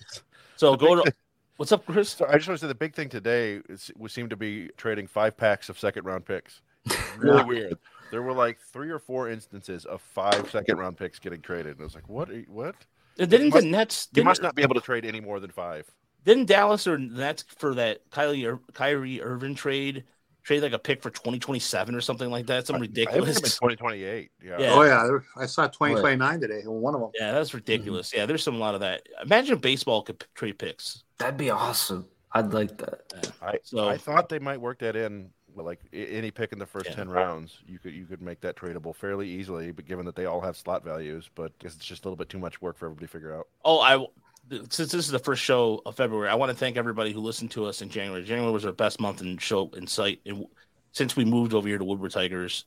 C: So
F: The
C: go to
F: thing-
C: what's up, Chris?
F: So I just want to say the big thing today is we seem to be trading five packs of second round picks. Really weird. There were like three or four instances of five second round picks getting traded. And I was like, what? Are you, what?
C: Didn't
F: must-
C: the Nets?
F: You must not be able to trade any more than five.
C: Didn't Dallas or that's for that Kylie Ir- Kyrie Irving trade trade like a pick for twenty twenty seven or something like that? Some ridiculous.
F: it's 2028. Yeah.
C: Yeah.
D: Oh yeah, I saw 2029 today. One of them.
C: Yeah, that's mm-hmm. ridiculous. Yeah, there's some a lot of that. Imagine baseball could p- trade picks.
E: That'd be awesome. I'd like that.
F: I,
C: So-
F: I thought they might work that in. with, Like any pick in the first
C: Yeah.
F: ten rounds, you could you could make that tradable fairly easily. But given that they all have slot values, but I guess it's just a little bit too much work for everybody to figure out.
C: Oh, I since this is the first show of February, I want to thank everybody who listened to us in January. January was our best month in show in sight, and since we moved over here to Woodward Tigers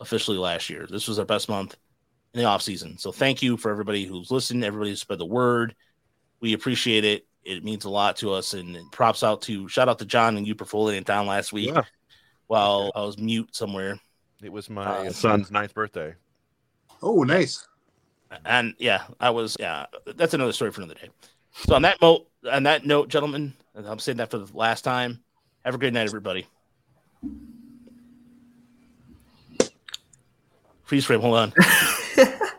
C: officially last year, this was our best month in the off season. So thank you for everybody who's listened, everybody who spread the word. We appreciate it. It means a lot to us, and props out to shout out to John and you for in town last week
F: Yeah.
C: while I was mute somewhere.
F: It was my
C: Uh,
F: son's ninth birthday.
D: Oh, nice.
C: And yeah, I was yeah. That's another story for another day. So on that note, on that note, gentlemen, I'm saying that for the last time. Have a great night, everybody. Freeze frame. Hold on.